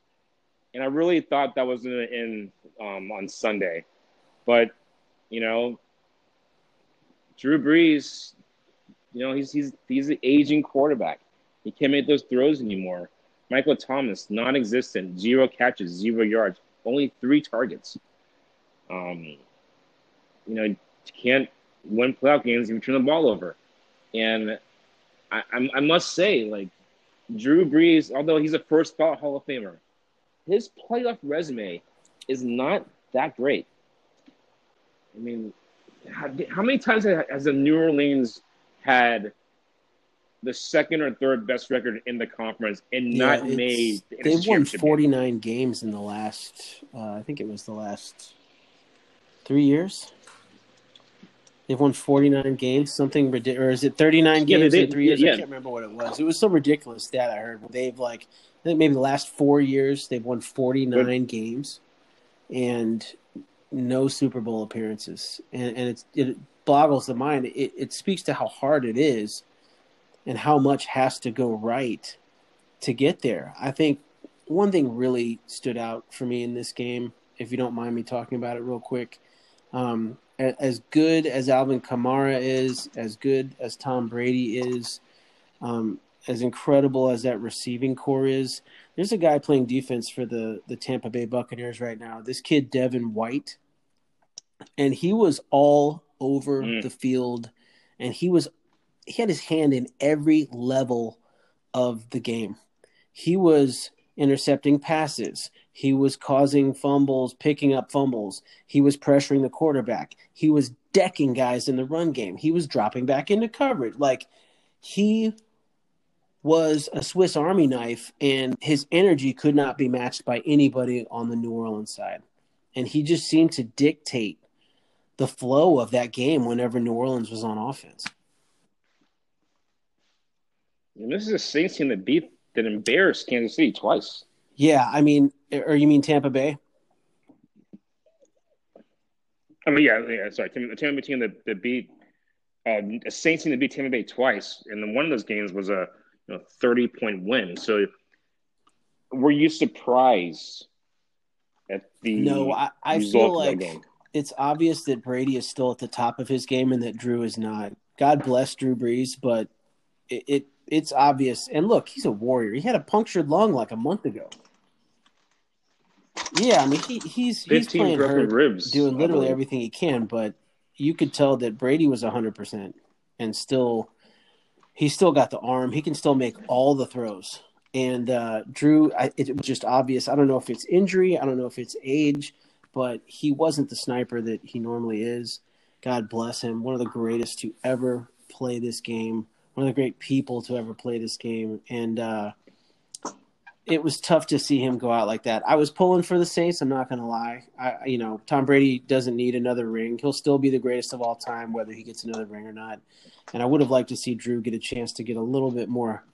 and I really thought that was to end um, on Sunday, but you know, Drew Brees, you know he's he's he's an aging quarterback. He can't make those throws anymore. Michael Thomas, non-existent, zero catches, zero yards, only three targets. Um, you know, can't win playoff games if you turn the ball over, and I, I, I must say, like. Drew Brees, although he's a first ballot Hall of Famer, his playoff resume is not that great. I mean, how, how many times has the New Orleans had the second or third best record in the conference and not made? the They've won 49 games in the last, uh, I think it was the last three years. They've won 49 games, something ridiculous. Or is it 39 Yeah, games they- in three years? yeah. I can't remember what it was. It was some ridiculous stat I heard. They've like, I think maybe the last four years, they've won 49 games and no Super Bowl appearances. And, and it's, it boggles the mind. It, it speaks to how hard it is and how much has to go right to get there. I think one thing really stood out for me in this game, if you don't mind me talking about it real quick. Um, as good as Alvin Kamara is, as good as Tom Brady is, um, as incredible as that receiving core is, there's a guy playing defense for the, the Tampa Bay Buccaneers right now. This kid, Devin White, and he was all over Mm. the field, and he was he had his hand in every level of the game. He was intercepting passes. He was causing fumbles, picking up fumbles. He was pressuring the quarterback. He was decking guys in the run game. He was dropping back into coverage. Like he was a Swiss Army knife, and his energy could not be matched by anybody on the New Orleans side. And he just seemed to dictate the flow of that game whenever New Orleans was on offense. And this is a Saints team that beat that embarrassed Kansas City twice. Yeah, I mean, or you mean Tampa Bay? I mean, yeah, yeah sorry, Tampa, Tampa team that, that beat uh, a Saints team that beat Tampa Bay twice, and then one of those games was a you know, thirty point win. So, were you surprised at the No, I, I feel like it's obvious that Brady is still at the top of his game and that Drew is not. God bless Drew Brees, but it, it it's obvious. And look, he's a warrior. He had a punctured lung like a month ago. Yeah, I mean he, he's he's playing hurt, ribs, doing literally everything he can, but you could tell that Brady was hundred percent and still he still got the arm. He can still make all the throws. And uh, Drew, I, it was just obvious. I don't know if it's injury. I don't know if it's age, but he wasn't the sniper that he normally is. God bless him. One of the greatest to ever play this game. One of the great people to ever play this game. And uh, it was tough to see him go out like that. I was pulling for the Saints. I'm not going to lie. I, you know, Tom Brady doesn't need another ring. He'll still be the greatest of all time, whether he gets another ring or not. And I would have liked to see Drew get a chance to get a little bit more,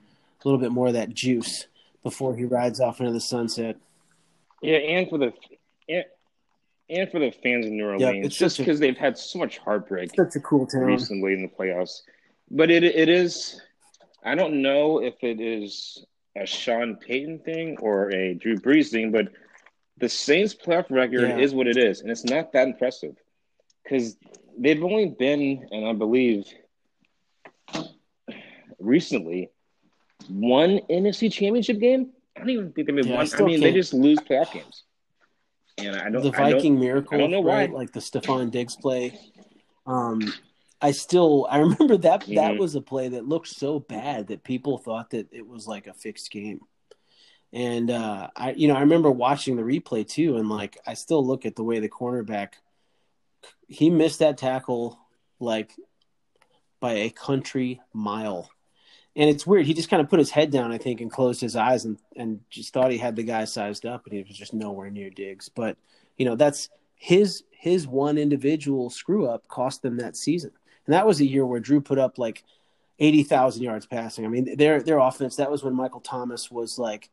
a little bit more of that juice before he rides off into the sunset. Yeah, and for the and, and for the fans in New Orleans, it's just a- because they've had so much heartbreak Such a cool town. recently in the playoffs. But it it is. I don't know if it is a Sean Payton thing or a Drew Brees thing, but the Saints' playoff record Yeah. is what it is, and it's not that impressive because they've only been, and I believe recently, one NFC Championship game. I don't even think they've been Yeah, one. I, still mean, they can't- just lose playoff games, and I don't. the I don't- Viking miracle, I don't know right? Like the Stefon Diggs play. Um, I still I remember that that Mhm. was a play that looked so bad that people thought that it was like a fixed game. And uh, I, you know, I remember watching the replay too, and like I still look at the way the cornerback he missed that tackle like by a country mile. And it's weird. He just kind of put his head down, I think, and closed his eyes and, and just thought he had the guy sized up, and he was just nowhere near Diggs. But you know, that's his his one individual screw up cost them that season. And that was a year where Drew put up like eighty thousand yards passing. I mean, their their offense. That was when Michael Thomas was like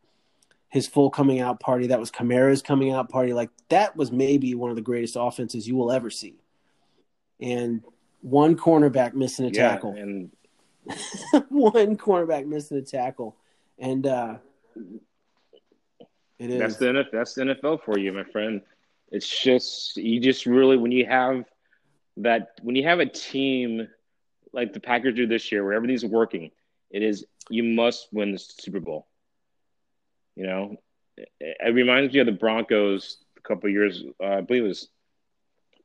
his full coming out party. That was Kamara's coming out party. Like that was maybe one of the greatest offenses you will ever see. And one cornerback missing a yeah, tackle. and one cornerback missing a tackle, and uh, it is. That's the NFL, that's the NFL for you, my friend. It's just you just really when you have that when you have a team like the Packers do this year where everything's working, it is you must win the Super Bowl. You know, it, it reminds me of the Broncos a couple years. Uh, I believe it was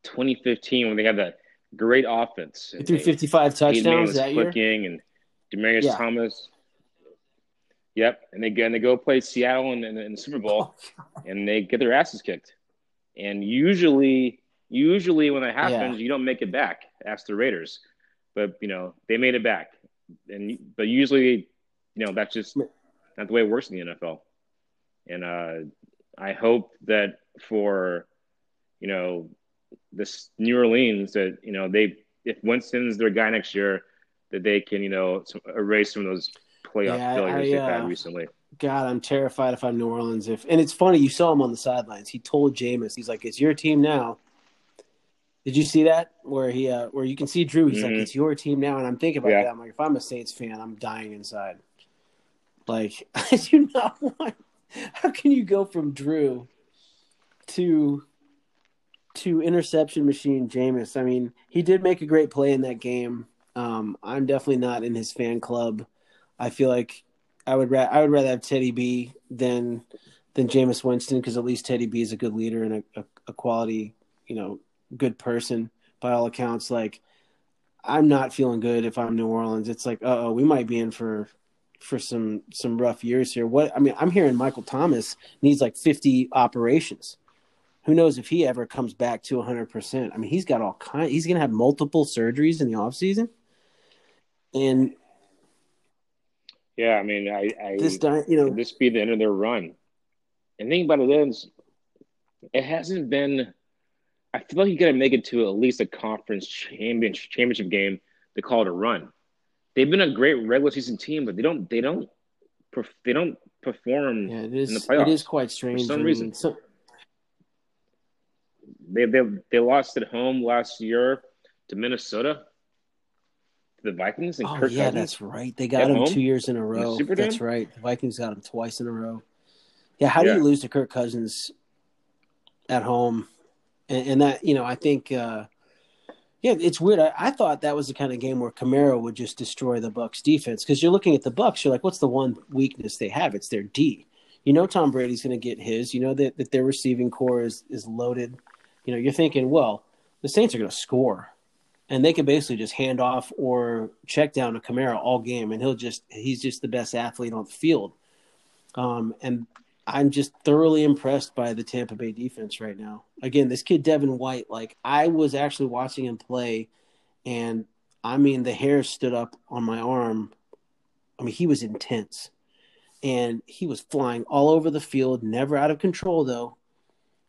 2015 when they had that great offense. He threw they- 55 Peyton Manning touchdowns that year. clicking and Demaryius Yeah. Thomas. Yep, and they and they go play Seattle in, in, in the Super Bowl, and they get their asses kicked. And usually, usually when that happens, Yeah. you don't make it back. Ask the Raiders, but you know they made it back. And but usually, you know that's just not the way it works in the NFL. And uh, I hope that for you know this New Orleans that you know they if Winston's their guy next year that they can you know erase some of those playoff Yeah, failures I, they've uh, had recently. God, I'm terrified if I'm New Orleans. If and it's funny, you saw him on the sidelines. He told Jameis, he's like, "It's your team now." Did you see that? Where he, uh, where you can see Drew? He's like, Mhm. "It's your team now." And I'm thinking about Yeah. that. I'm like, if I'm a Saints fan, I'm dying inside. Like, I do not want. How can you go from Drew to to interception machine Jameis? I mean, he did make a great play in that game. Um, I'm definitely not in his fan club. I feel like I would ra- I would rather have Teddy B than than Jameis Winston because at least Teddy B is a good leader and a, a, a quality you know good person by all accounts. Like, I'm not feeling good if I'm New Orleans. It's like, uh oh, we might be in for for some some rough years here. What I mean, I'm hearing Michael Thomas needs like 50 operations. Who knows if he ever comes back to 100%. I mean, he's got all kind he's going to have multiple surgeries in the off season. And yeah, I mean, I, I this you know this be the end of their run. And think about it is, it hasn't been. I feel like you got to make it to at least a conference championship championship game to call it a run. They've been a great regular season team, but they don't they don't they don't perform yeah, it is, in the playoffs. It is quite strange for some reason. So, they they they lost at home last year to Minnesota to the Vikings and oh, Kirk yeah, Cousins that's right. They got him home? two years in a row. That's right. The Vikings got him twice in a row. Yeah, how do you lose to Kirk Cousins at home? And, and that, you know, I think, uh, yeah, it's weird. I, I thought that was the kind of game where Kamara would just destroy the Bucks defense because you're looking at the Bucks. You're like, what's the one weakness they have? It's their D. You know, Tom Brady's going to get his. You know that, that their receiving core is is loaded. You know, you're thinking, well, the Saints are going to score, and they can basically just hand off or check down to Kamara all game, and he'll just he's just the best athlete on the field. Um, and I'm just thoroughly impressed by the Tampa Bay defense right now. Again, this kid Devin White, like I was actually watching him play, and I mean the hair stood up on my arm. I mean he was intense, and he was flying all over the field, never out of control though.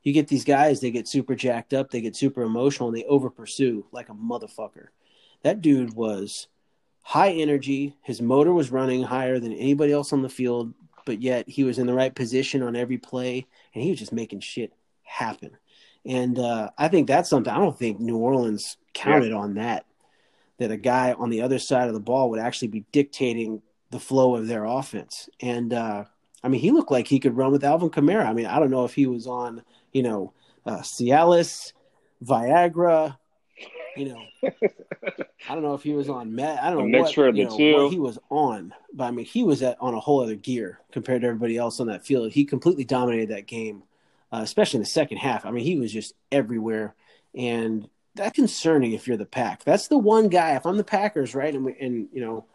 You get these guys, they get super jacked up, they get super emotional, and they over pursue like a motherfucker. That dude was high energy. His motor was running higher than anybody else on the field, but yet he was in the right position on every play, and he was just making shit happen. And uh, I think that's something I don't think New Orleans counted on that. That a guy on the other side of the ball would actually be dictating the flow of their offense. And uh, I mean, he looked like he could run with Alvin Kamara. I mean, I don't know if he was on, you know, uh, Cialis, Viagra, you know, I don't know if he was on Met. I don't know what, you know, what he was on, but I mean, he was at, on a whole other gear compared to everybody else on that field. He completely dominated that game, uh, especially in the second half. I mean, he was just everywhere, and that's concerning if you're the pack. That's the one guy. If I'm the Packers, right, and we, and you know,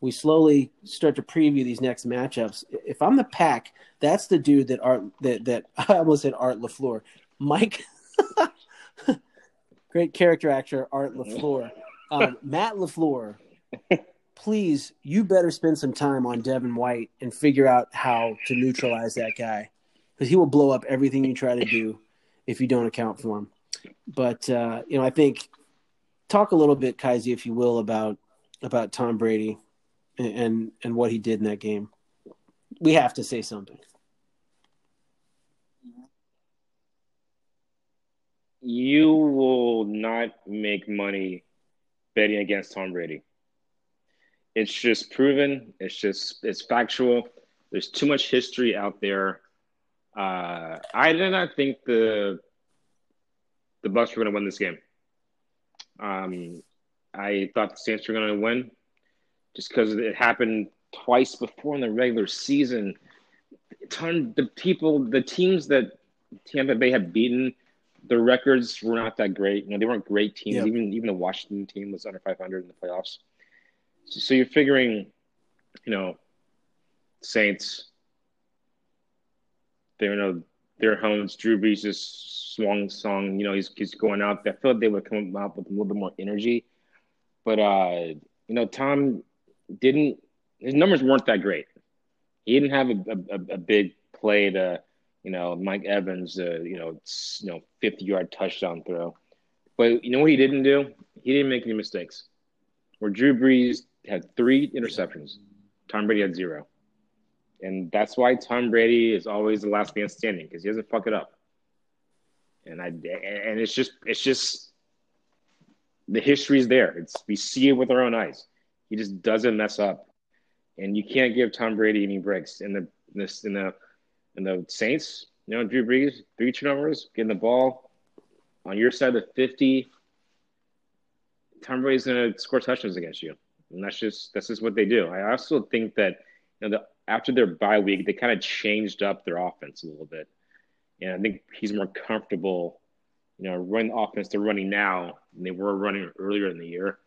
we slowly start to preview these next matchups. If I'm the pack, that's the dude that Art that that I almost said Art Lafleur, Mike. Great character actor Art Lafleur, um, Matt Lafleur. Please, you better spend some time on Devin White and figure out how to neutralize that guy because he will blow up everything you try to do if you don't account for him. But uh, you know, I think talk a little bit, Kaisi, if you will, about about Tom Brady and, and and what he did in that game. We have to say something. You will not make money betting against Tom Brady. It's just proven. It's just it's factual. There's too much history out there. Uh, I did not think the the Bucks were going to win this game. Um, I thought the Saints were going to win just because it happened twice before in the regular season. Ton the people, the teams that Tampa Bay had beaten the records were not that great. You know, they weren't great teams. Yep. Even even the Washington team was under 500 in the playoffs. So, so you're figuring, you know, Saints. They're you know their homes. Drew Brees just swung song. You know, he's he's going out. I feel like they would come out with a little bit more energy. But uh, you know, Tom didn't. His numbers weren't that great. He didn't have a, a, a big play to you know, Mike Evans, uh, you know, you know, 50 yard touchdown throw. But you know what he didn't do? He didn't make any mistakes. Where Drew Brees had three interceptions, Tom Brady had zero. And that's why Tom Brady is always the last man standing because he doesn't fuck it up. And I and it's just it's just the history's there. It's we see it with our own eyes. He just doesn't mess up, and you can't give Tom Brady any breaks. In the this in the and the Saints, you know, Drew Brees, three turnovers, getting the ball on your side of the 50. Tom Brady's going to score touchdowns against you. And that's just that's just what they do. I also think that you know the, after their bye week, they kind of changed up their offense a little bit. And I think he's more comfortable you know, running the offense they're running now than they were running earlier in the year.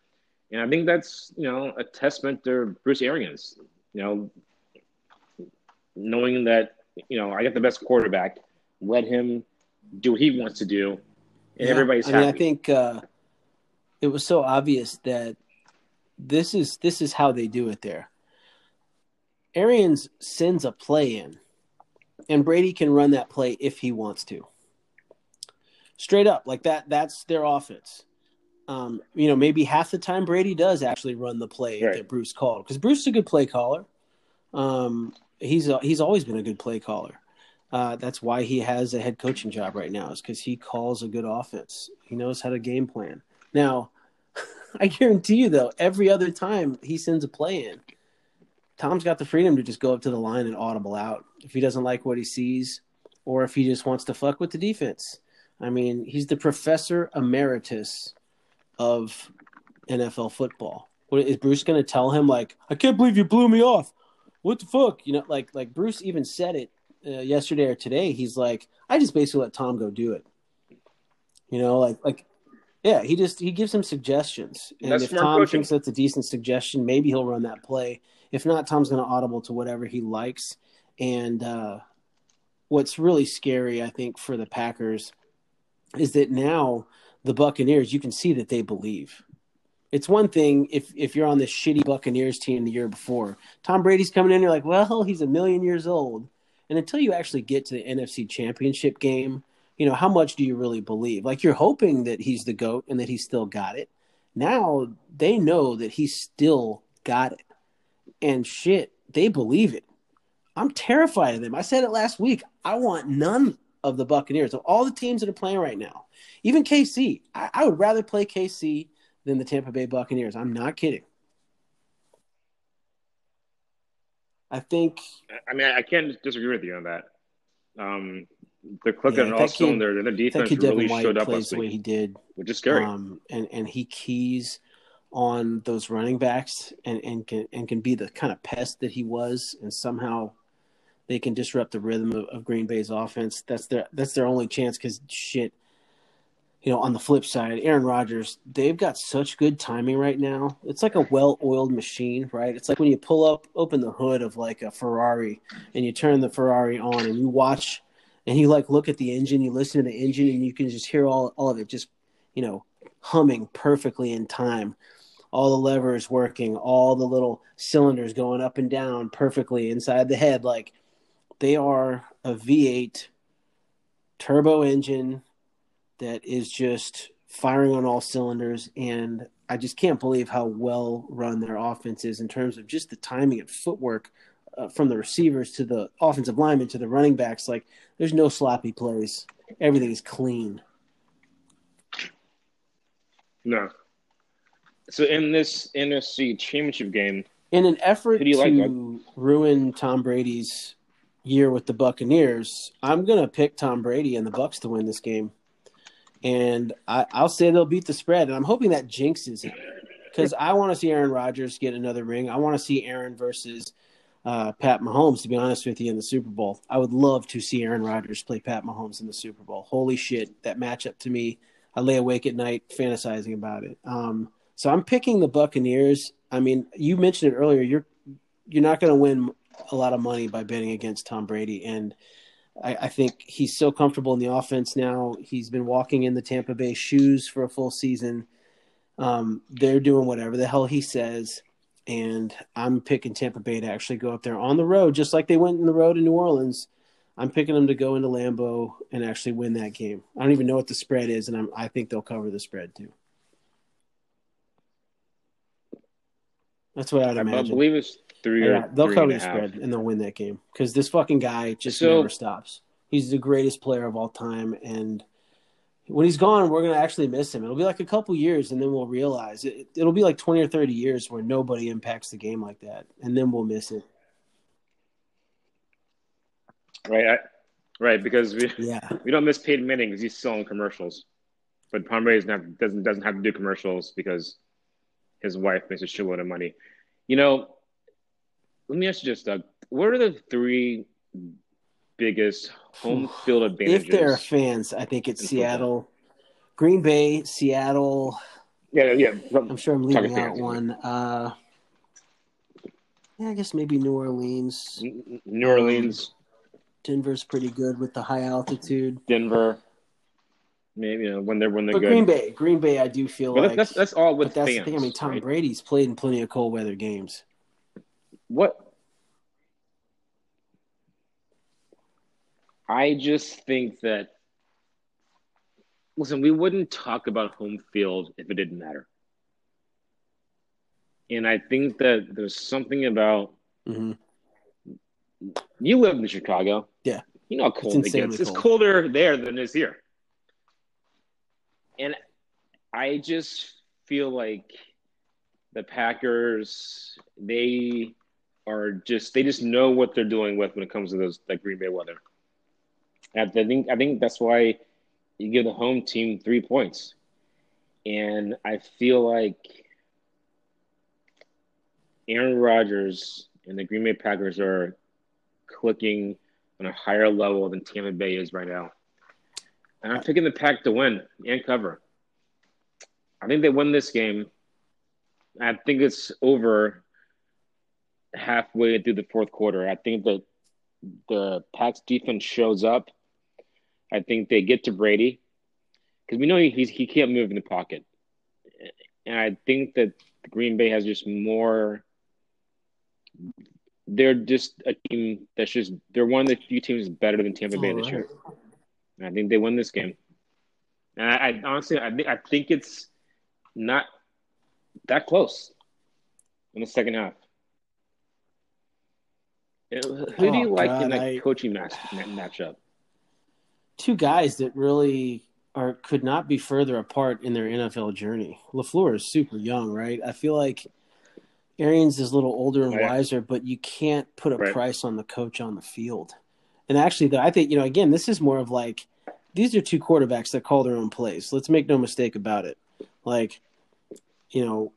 And I think that's, you know, a testament to Bruce Arians, you know, knowing that, you know, I got the best quarterback, let him do what he wants to do, and yeah. everybody's I happy. mean, I think uh, it was so obvious that this is this is how they do it there. Arians sends a play in, and Brady can run that play if he wants to. Straight up, like that. That's their offense. Um, you know, maybe half the time Brady does actually run the play right. that Bruce called because Bruce is a good play caller. Um, he's a, he's always been a good play caller. Uh, that's why he has a head coaching job right now, is because he calls a good offense. He knows how to game plan. Now, I guarantee you, though, every other time he sends a play in, Tom's got the freedom to just go up to the line and audible out if he doesn't like what he sees, or if he just wants to fuck with the defense. I mean, he's the professor emeritus of NFL football. What, is Bruce going to tell him like, "I can't believe you blew me off"? What the fuck? You know, like like Bruce even said it uh, yesterday or today. He's like, I just basically let Tom go do it. You know, like like yeah, he just he gives him suggestions, and that's if Tom coaching. thinks that's a decent suggestion, maybe he'll run that play. If not, Tom's going to audible to whatever he likes. And uh, what's really scary, I think, for the Packers is that now the Buccaneers, you can see that they believe. It's one thing if if you're on this shitty Buccaneers team the year before. Tom Brady's coming in, you're like, well, he's a million years old. And until you actually get to the NFC Championship game, you know, how much do you really believe? Like you're hoping that he's the GOAT and that he's still got it. Now they know that he's still got it. And shit, they believe it. I'm terrified of them. I said it last week. I want none of the Buccaneers, of all the teams that are playing right now. Even KC. I, I would rather play KC than the Tampa Bay Buccaneers. I'm not kidding. I think. I mean, I can't disagree with you on that. Um, they're clicking yeah, on all. Their defense really White showed up plays the way he did, which is scary. Um, and and he keys on those running backs and and can and can be the kind of pest that he was, and somehow they can disrupt the rhythm of, of Green Bay's offense. That's their that's their only chance. Because shit, you know, on the flip side, Aaron Rodgers, they've got such good timing right now. It's like a well-oiled machine, right? It's like when you pull up, open the hood of like a Ferrari, and you turn the Ferrari on, and you watch, and you like look at the engine, you listen to the engine, and you can just hear all all of it just, you know, humming perfectly in time. All the levers working, all the little cylinders going up and down perfectly inside the head. Like they are a V8 turbo engine that is just firing on all cylinders. And I just can't believe how well run their offense is in terms of just the timing and footwork uh, from the receivers to the offensive linemen to the running backs. Like, there's no sloppy plays, everything is clean. No. So, in this NFC championship game, in an effort to like ruin Tom Brady's year with the Buccaneers, I'm going to pick Tom Brady and the Bucks to win this game and I, will say they'll beat the spread. And I'm hoping that jinxes it because I want to see Aaron Rodgers get another ring. I want to see Aaron versus uh, Pat Mahomes. To be honest with you, in the Super Bowl, I would love to see Aaron Rodgers play Pat Mahomes in the Super Bowl. Holy shit, that matchup to me, I lay awake at night fantasizing about it. Um, so I'm picking the Buccaneers. I mean, you mentioned it earlier. You're you're not going to win a lot of money by betting against Tom Brady, and I, I, think he's so comfortable in the offense now. He's been walking in the Tampa Bay shoes for a full season. Um, they're doing whatever the hell he says. And I'm picking Tampa Bay to actually go up there on the road, just like they went in the road in New Orleans. I'm picking them to go into Lambeau and actually win that game. I don't even know what the spread is, and I'm, I think they'll cover the spread too. That's what I'd imagine. I believe it's Three yeah, they'll three cover the spread and they'll win that game because this fucking guy just so, never stops. He's the greatest player of all time, and when he's gone, we're gonna actually miss him. It'll be like a couple years, and then we'll realize it, it'll be like twenty or thirty years where nobody impacts the game like that, and then we'll miss it. Right, I, right, because we yeah we don't miss Peyton Manning because he's still in commercials, but Tom Brady doesn't doesn't doesn't have to do commercials because his wife makes a shitload of money. You know, let me ask you just, Doug. What are the three biggest home field advantages? If there are fans, I think it's Seattle, Green Bay, Seattle. Yeah, yeah. I'm sure I'm leaving out one. Uh, yeah, I guess maybe New Orleans. New Orleans, Denver's pretty good with the high altitude. Denver. Maybe you know, when they're when they're But good. Green Bay, Green Bay, I do feel But like that's that's all with but that's fans. the thing. I mean, Tom right? Brady's played in plenty of cold weather games. What? I just think that. Listen, we wouldn't talk about home field if it didn't matter. And I think that there's something about hmm you live in Chicago. Yeah. You know how cold it insanely gets. It's colder there than it is here. And I just feel like the Packers, they are just they just know what they're doing with when it comes to those that Green Bay weather. And I think I think that's why you give the home team three points. And I feel like Aaron Rodgers and the Green Bay Packers are clicking on a higher level than Tampa Bay is right now. And I'm picking the Pack to win and cover. I think they win this game. I think it's over halfway through the fourth quarter. I think that the Packs defense shows up. I think they get to Brady because we know he he's, he can't move in the pocket, and I think that Green Bay has just more. They're just a team that's just they're one of the few teams better than Tampa Bay this year. And I think they win this game. And I, I honestly, I think I think it's not that close in the second half. Who do you Oh, like God, in that I- coaching match ma- matchup? Two guys that really are could not be further apart in their NFL journey. Lafleur is super young, right? I feel like Arians is a little older and oh, Right. wiser, but you can't put a Right. price on the coach on the field. And actually, though, I think you know, again, this is more of like these are two quarterbacks that call their own plays. Let's make no mistake about it. Like, you know,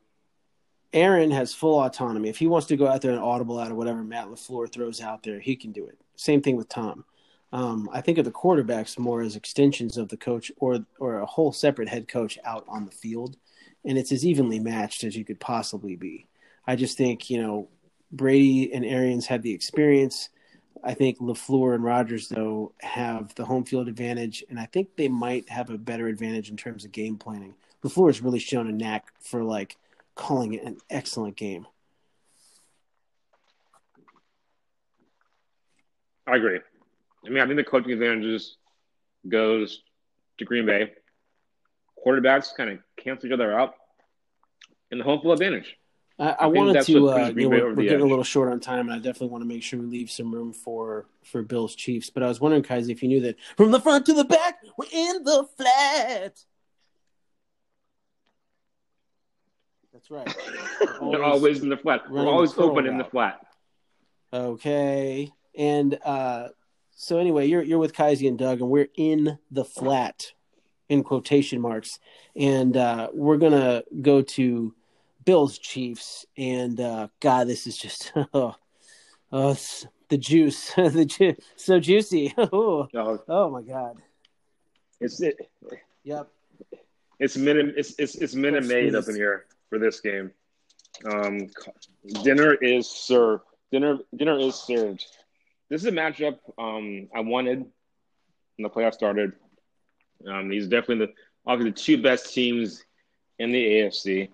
Aaron has full autonomy. If he wants to go out there and audible out of whatever Matt LaFleur throws out there, he can do it. Same thing with Tom. Um, I think of the quarterbacks more as extensions of the coach or or a whole separate head coach out on the field, and it's as evenly matched as you could possibly be. I just think you know Brady and Arians have the experience. I think Lafleur and Rodgers though have the home field advantage, and I think they might have a better advantage in terms of game planning. Lafleur has really shown a knack for like calling it an excellent game. I agree. I mean, I think the coaching advantages goes to Green Bay. Quarterbacks kind of cancel each other out, and the home field advantage. I, I, think wanted to. Uh, you know, we're, over we're the getting a little short on time, and I definitely want to make sure we leave some room for for Bills Chiefs. But I was wondering, Kaiser, if you knew that from the front to the back, we're in the flat. That's right. We're always in the flat. We're always open in the flat. Okay. And uh, so anyway, you're you're with Kaisi and Doug, and we're in the flat, in quotation marks, and uh, we're gonna go to Bills Chiefs, and uh, God, this is just oh, oh the juice, the ju- so juicy. oh, oh my God. it's it, Yep. it's minute it's it's it's minute made up in here for this game. Um, dinner is served. Dinner dinner is served. This is a matchup um, I wanted when the playoffs started. Um, these are definitely the obviously the two best teams in the AFC.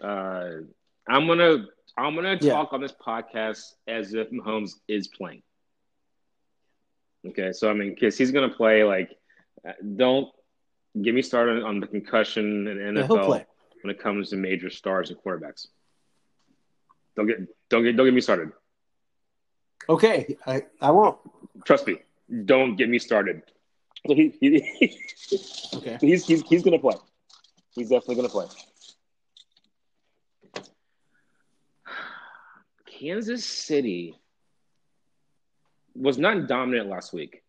Uh, I'm gonna I'm gonna Yeah. talk on this podcast as if Mahomes is playing. Okay, so I mean, because he's gonna play. Like, uh, don't get me started on the concussion and Yeah, NFL play. When it comes to major stars and quarterbacks. Don't get don't get don't get me started. Okay, I I won't. Trust me. Don't get me started. So he, he, Okay. he's he's he's gonna play. He's definitely gonna play. Kansas City was not dominant last week.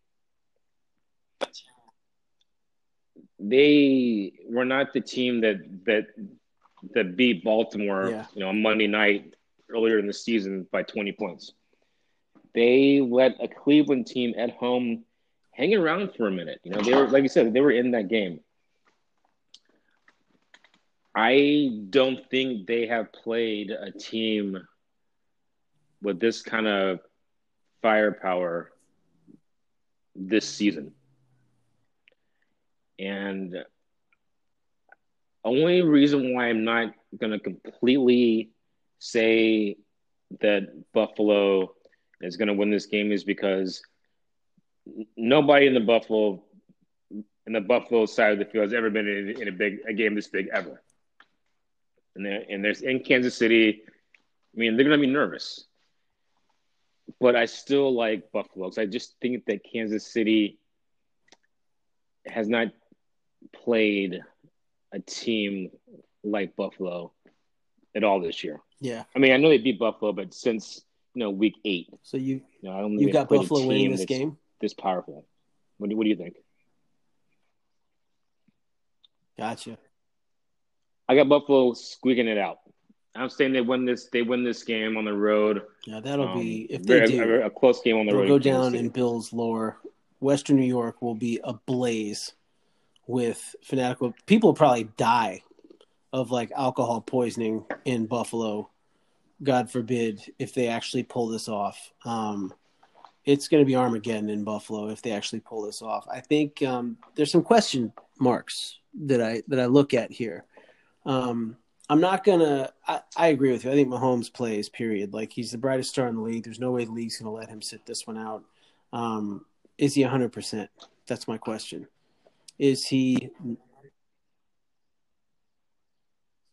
They were not the team that that that beat Baltimore, Yeah. you know, on Monday night earlier in the season by 20 points. They let a Cleveland team at home hang around for a minute. You know, they were like you said, they were in that game. I don't think they have played a team with this kind of firepower this season. And only reason why I'm not going to completely say that Buffalo is going to win this game is because nobody in the Buffalo in the Buffalo side of the field has ever been in, in a big a game this big ever. And and there's in Kansas City. I mean, they're going to be nervous, but I still like Buffalo because I just think that Kansas City has not played a team like Buffalo at all this year. Yeah. I mean, I know they beat Buffalo, but since you know week eight, So you you know, I don't. you got they've played a Buffalo winning this game. This powerful. What do What do you think? Gotcha. I got Buffalo squeaking it out. I'm saying they win this. They win this game on the road. Yeah, that'll Um, be if they do. a, a close game on the road. go down in Bill's lore. Western New York will be ablaze with fanatical. People probably die of like alcohol poisoning in Buffalo. God forbid if they actually pull this off. Um, it's going to be Armageddon in Buffalo if they actually pull this off. I think um, there's some question marks that I that I look at here. Um, I'm not gonna. I, I agree with you. I think Mahomes plays. Period. Like he's the brightest star in the league. There's no way the league's gonna let him sit this one out. Um, is he 100? percent That's my question. Is he?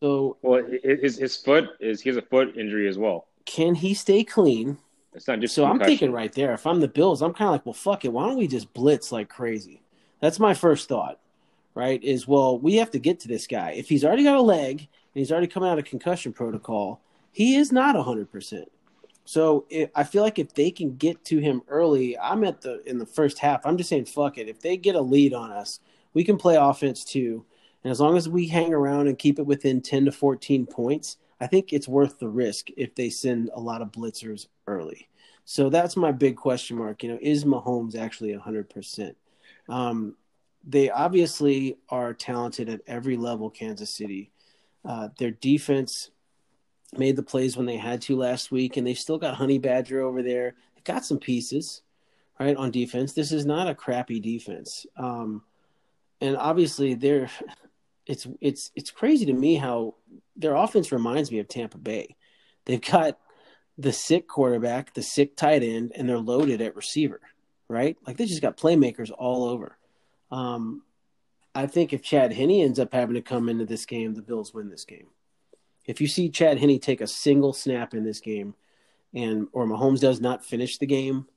So Well, his his foot is he has a foot injury as well. can he stay clean? It's not just So I'm thinking right there. If I'm the Bills, I'm kind of like, well, fuck it. Why don't we just blitz like crazy? That's my first thought. Right? Is well, we have to get to this guy. If he's already got a leg and he's already coming out of concussion protocol, he is not 100. percent So it, I feel like if they can get to him early, I'm at the in the first half. I'm just saying, fuck it. If they get a lead on us, we can play offense too. And as long as we hang around and keep it within 10 to 14 points, I think it's worth the risk if they send a lot of blitzers early. So that's my big question mark. You know, is Mahomes actually 100%? Um, they obviously are talented at every level, Kansas City. Uh, their defense made the plays when they had to last week, and they still got Honey Badger over there. They got some pieces, right, on defense. This is not a crappy defense. Um, and obviously, they're it's it's it's crazy to me how their offense reminds me of Tampa Bay. They've got the sick quarterback, the sick tight end, and they're loaded at receiver, right? Like they just got playmakers all over. Um, I think if Chad Henne ends up having to come into this game, the Bills win this game. If you see Chad Henne take a single snap in this game, and or Mahomes does not finish the game,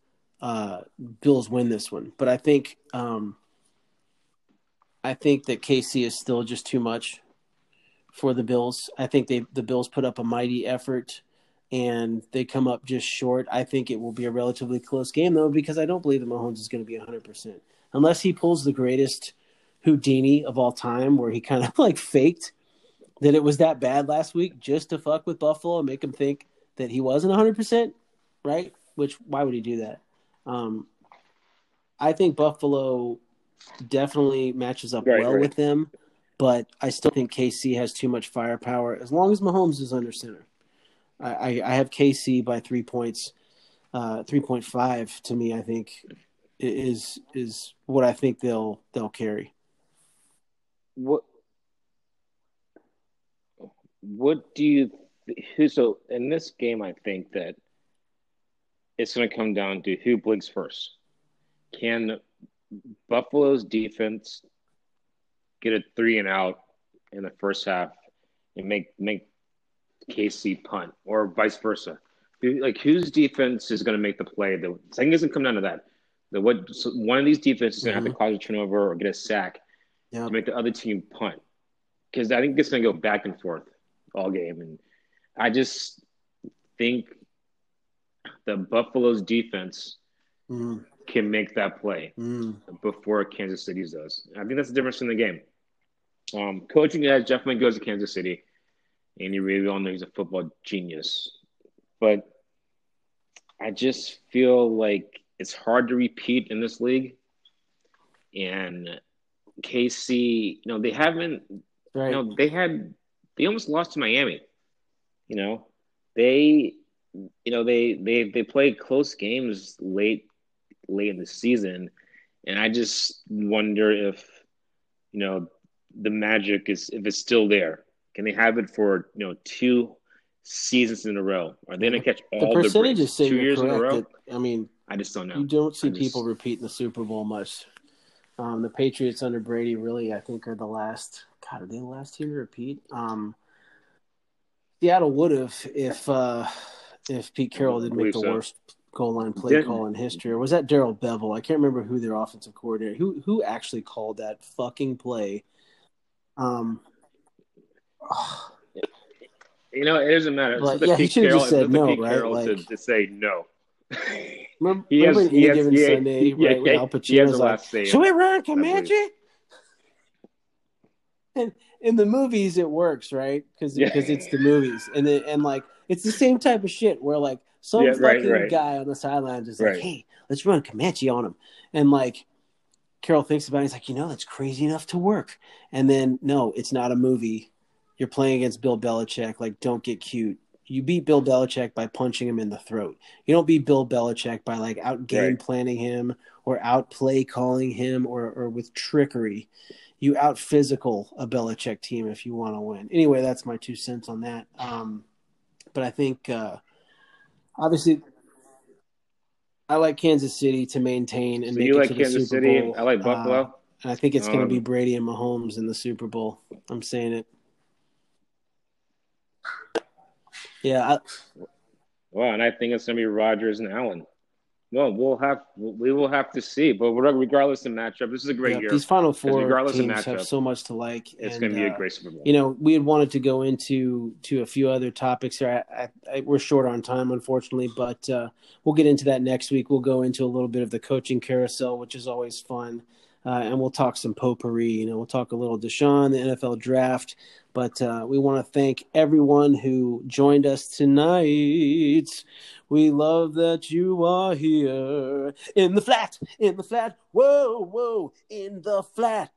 uh, Bills win this one. But I think um, I think that KC is still just too much for the Bills. I think they the Bills put up a mighty effort and they come up just short. I think it will be a relatively close game though because I don't believe that Mahomes is going to be 100% unless he pulls the greatest Houdini of all time where he kind of like faked that it was that bad last week just to fuck with Buffalo and make him think that he wasn't 100%, right? Which why would he do that? Um I think Buffalo definitely matches up Right, well right. with them, but I still think KC has too much firepower as long as Mahomes is under center. I, I, I have KC by three points, uh, three point five to me. I think is is what I think they'll they'll carry. What What do you? Who so in this game? I think that it's going to come down to who blinks first. Can Buffalo's defense get a three and out in the first half and make make KC punt, or vice versa? Like whose defense is going to make the play? The thing doesn't come down to that. The what so one of these defenses is going to have to cause a turnover or get a sack Yeah, to make the other team punt because I think it's going to go back and forth all game, and I just think the Buffalo's defense mm, can make that play mm, before Kansas City's does. I think that's the difference in the game. Um, coaching guys, Jeff May goes to Kansas City, and you really all know he's a football genius, but I just feel like it's hard to repeat in this league, and KC, you know, they haven't right. you know, they had they almost lost to Miami. You know, they, you know, they they they played close games late late in the season, and I just wonder if, you know, the magic is if it's still there. Can they have it for you know two seasons in a row? Are they going to catch all the the, percentages say two years in a row? That, I mean, I just don't know. you don't see I just- people repeating the Super Bowl much. Um, the Patriots under Brady really, I think, are the last. God, are they the last team to repeat? Um, Seattle would have if uh, if Pete Carroll didn't make the so. worst goal line play Didn't- call in history. Or was that Darrell Bevell? I can't remember who their offensive coordinator who who actually called that fucking play. Um, You know, it doesn't matter. Like, to yeah, he should've just said no, Pete right? Carroll to, Like- to say no. remember, He has- remember in he has- given he- Sunday, he- right? yeah, Al Pacino's the like, last say "Should we it, run. Comanche?" And in the movies, it works, right? Because Yeah. it's the movies, and then, and like it's the same type of shit where like some Yeah, right, fucking right. guy on the sidelines is like, Right. "Hey, let's run Comanche on him," and like Carroll thinks about it, he's like, "You know, that's crazy enough to work." And then no, it's not a movie. You're playing against Bill Belichick. Like, don't get cute. You beat Bill Belichick by punching him in the throat. You don't beat Bill Belichick by like out game Right. planning him or out play calling him or, or with trickery. You out physical a Belichick team if you want to win. Anyway, that's my two cents on that. Um, but I think uh, obviously I like Kansas City to maintain and So make you it like to the Super City? Bowl. I like Uh, Buffalo. and I think it's going to be Um, Brady and Mahomes in the Super Bowl. I'm saying it. Yeah, I, well, and I think it's going to be Rodgers and Allen. Well, we'll have we will have to see, but regardless of matchup, this is a great yeah, year. these Final Four regardless of teams have so much to like. It's going to be uh, a great Super Bowl. You know, we had wanted to go into to a few other topics here. I, I, I, we're short on time, unfortunately, but uh, we'll get into that next week. We'll go into a little bit of the coaching carousel, which is always fun, uh, and we'll talk some potpourri. You know, we'll talk a little Deshaun, the NFL draft. But uh, we want to thank everyone who joined us tonight. We love that you are here in the flat, in the flat. Whoa, whoa, in the flat.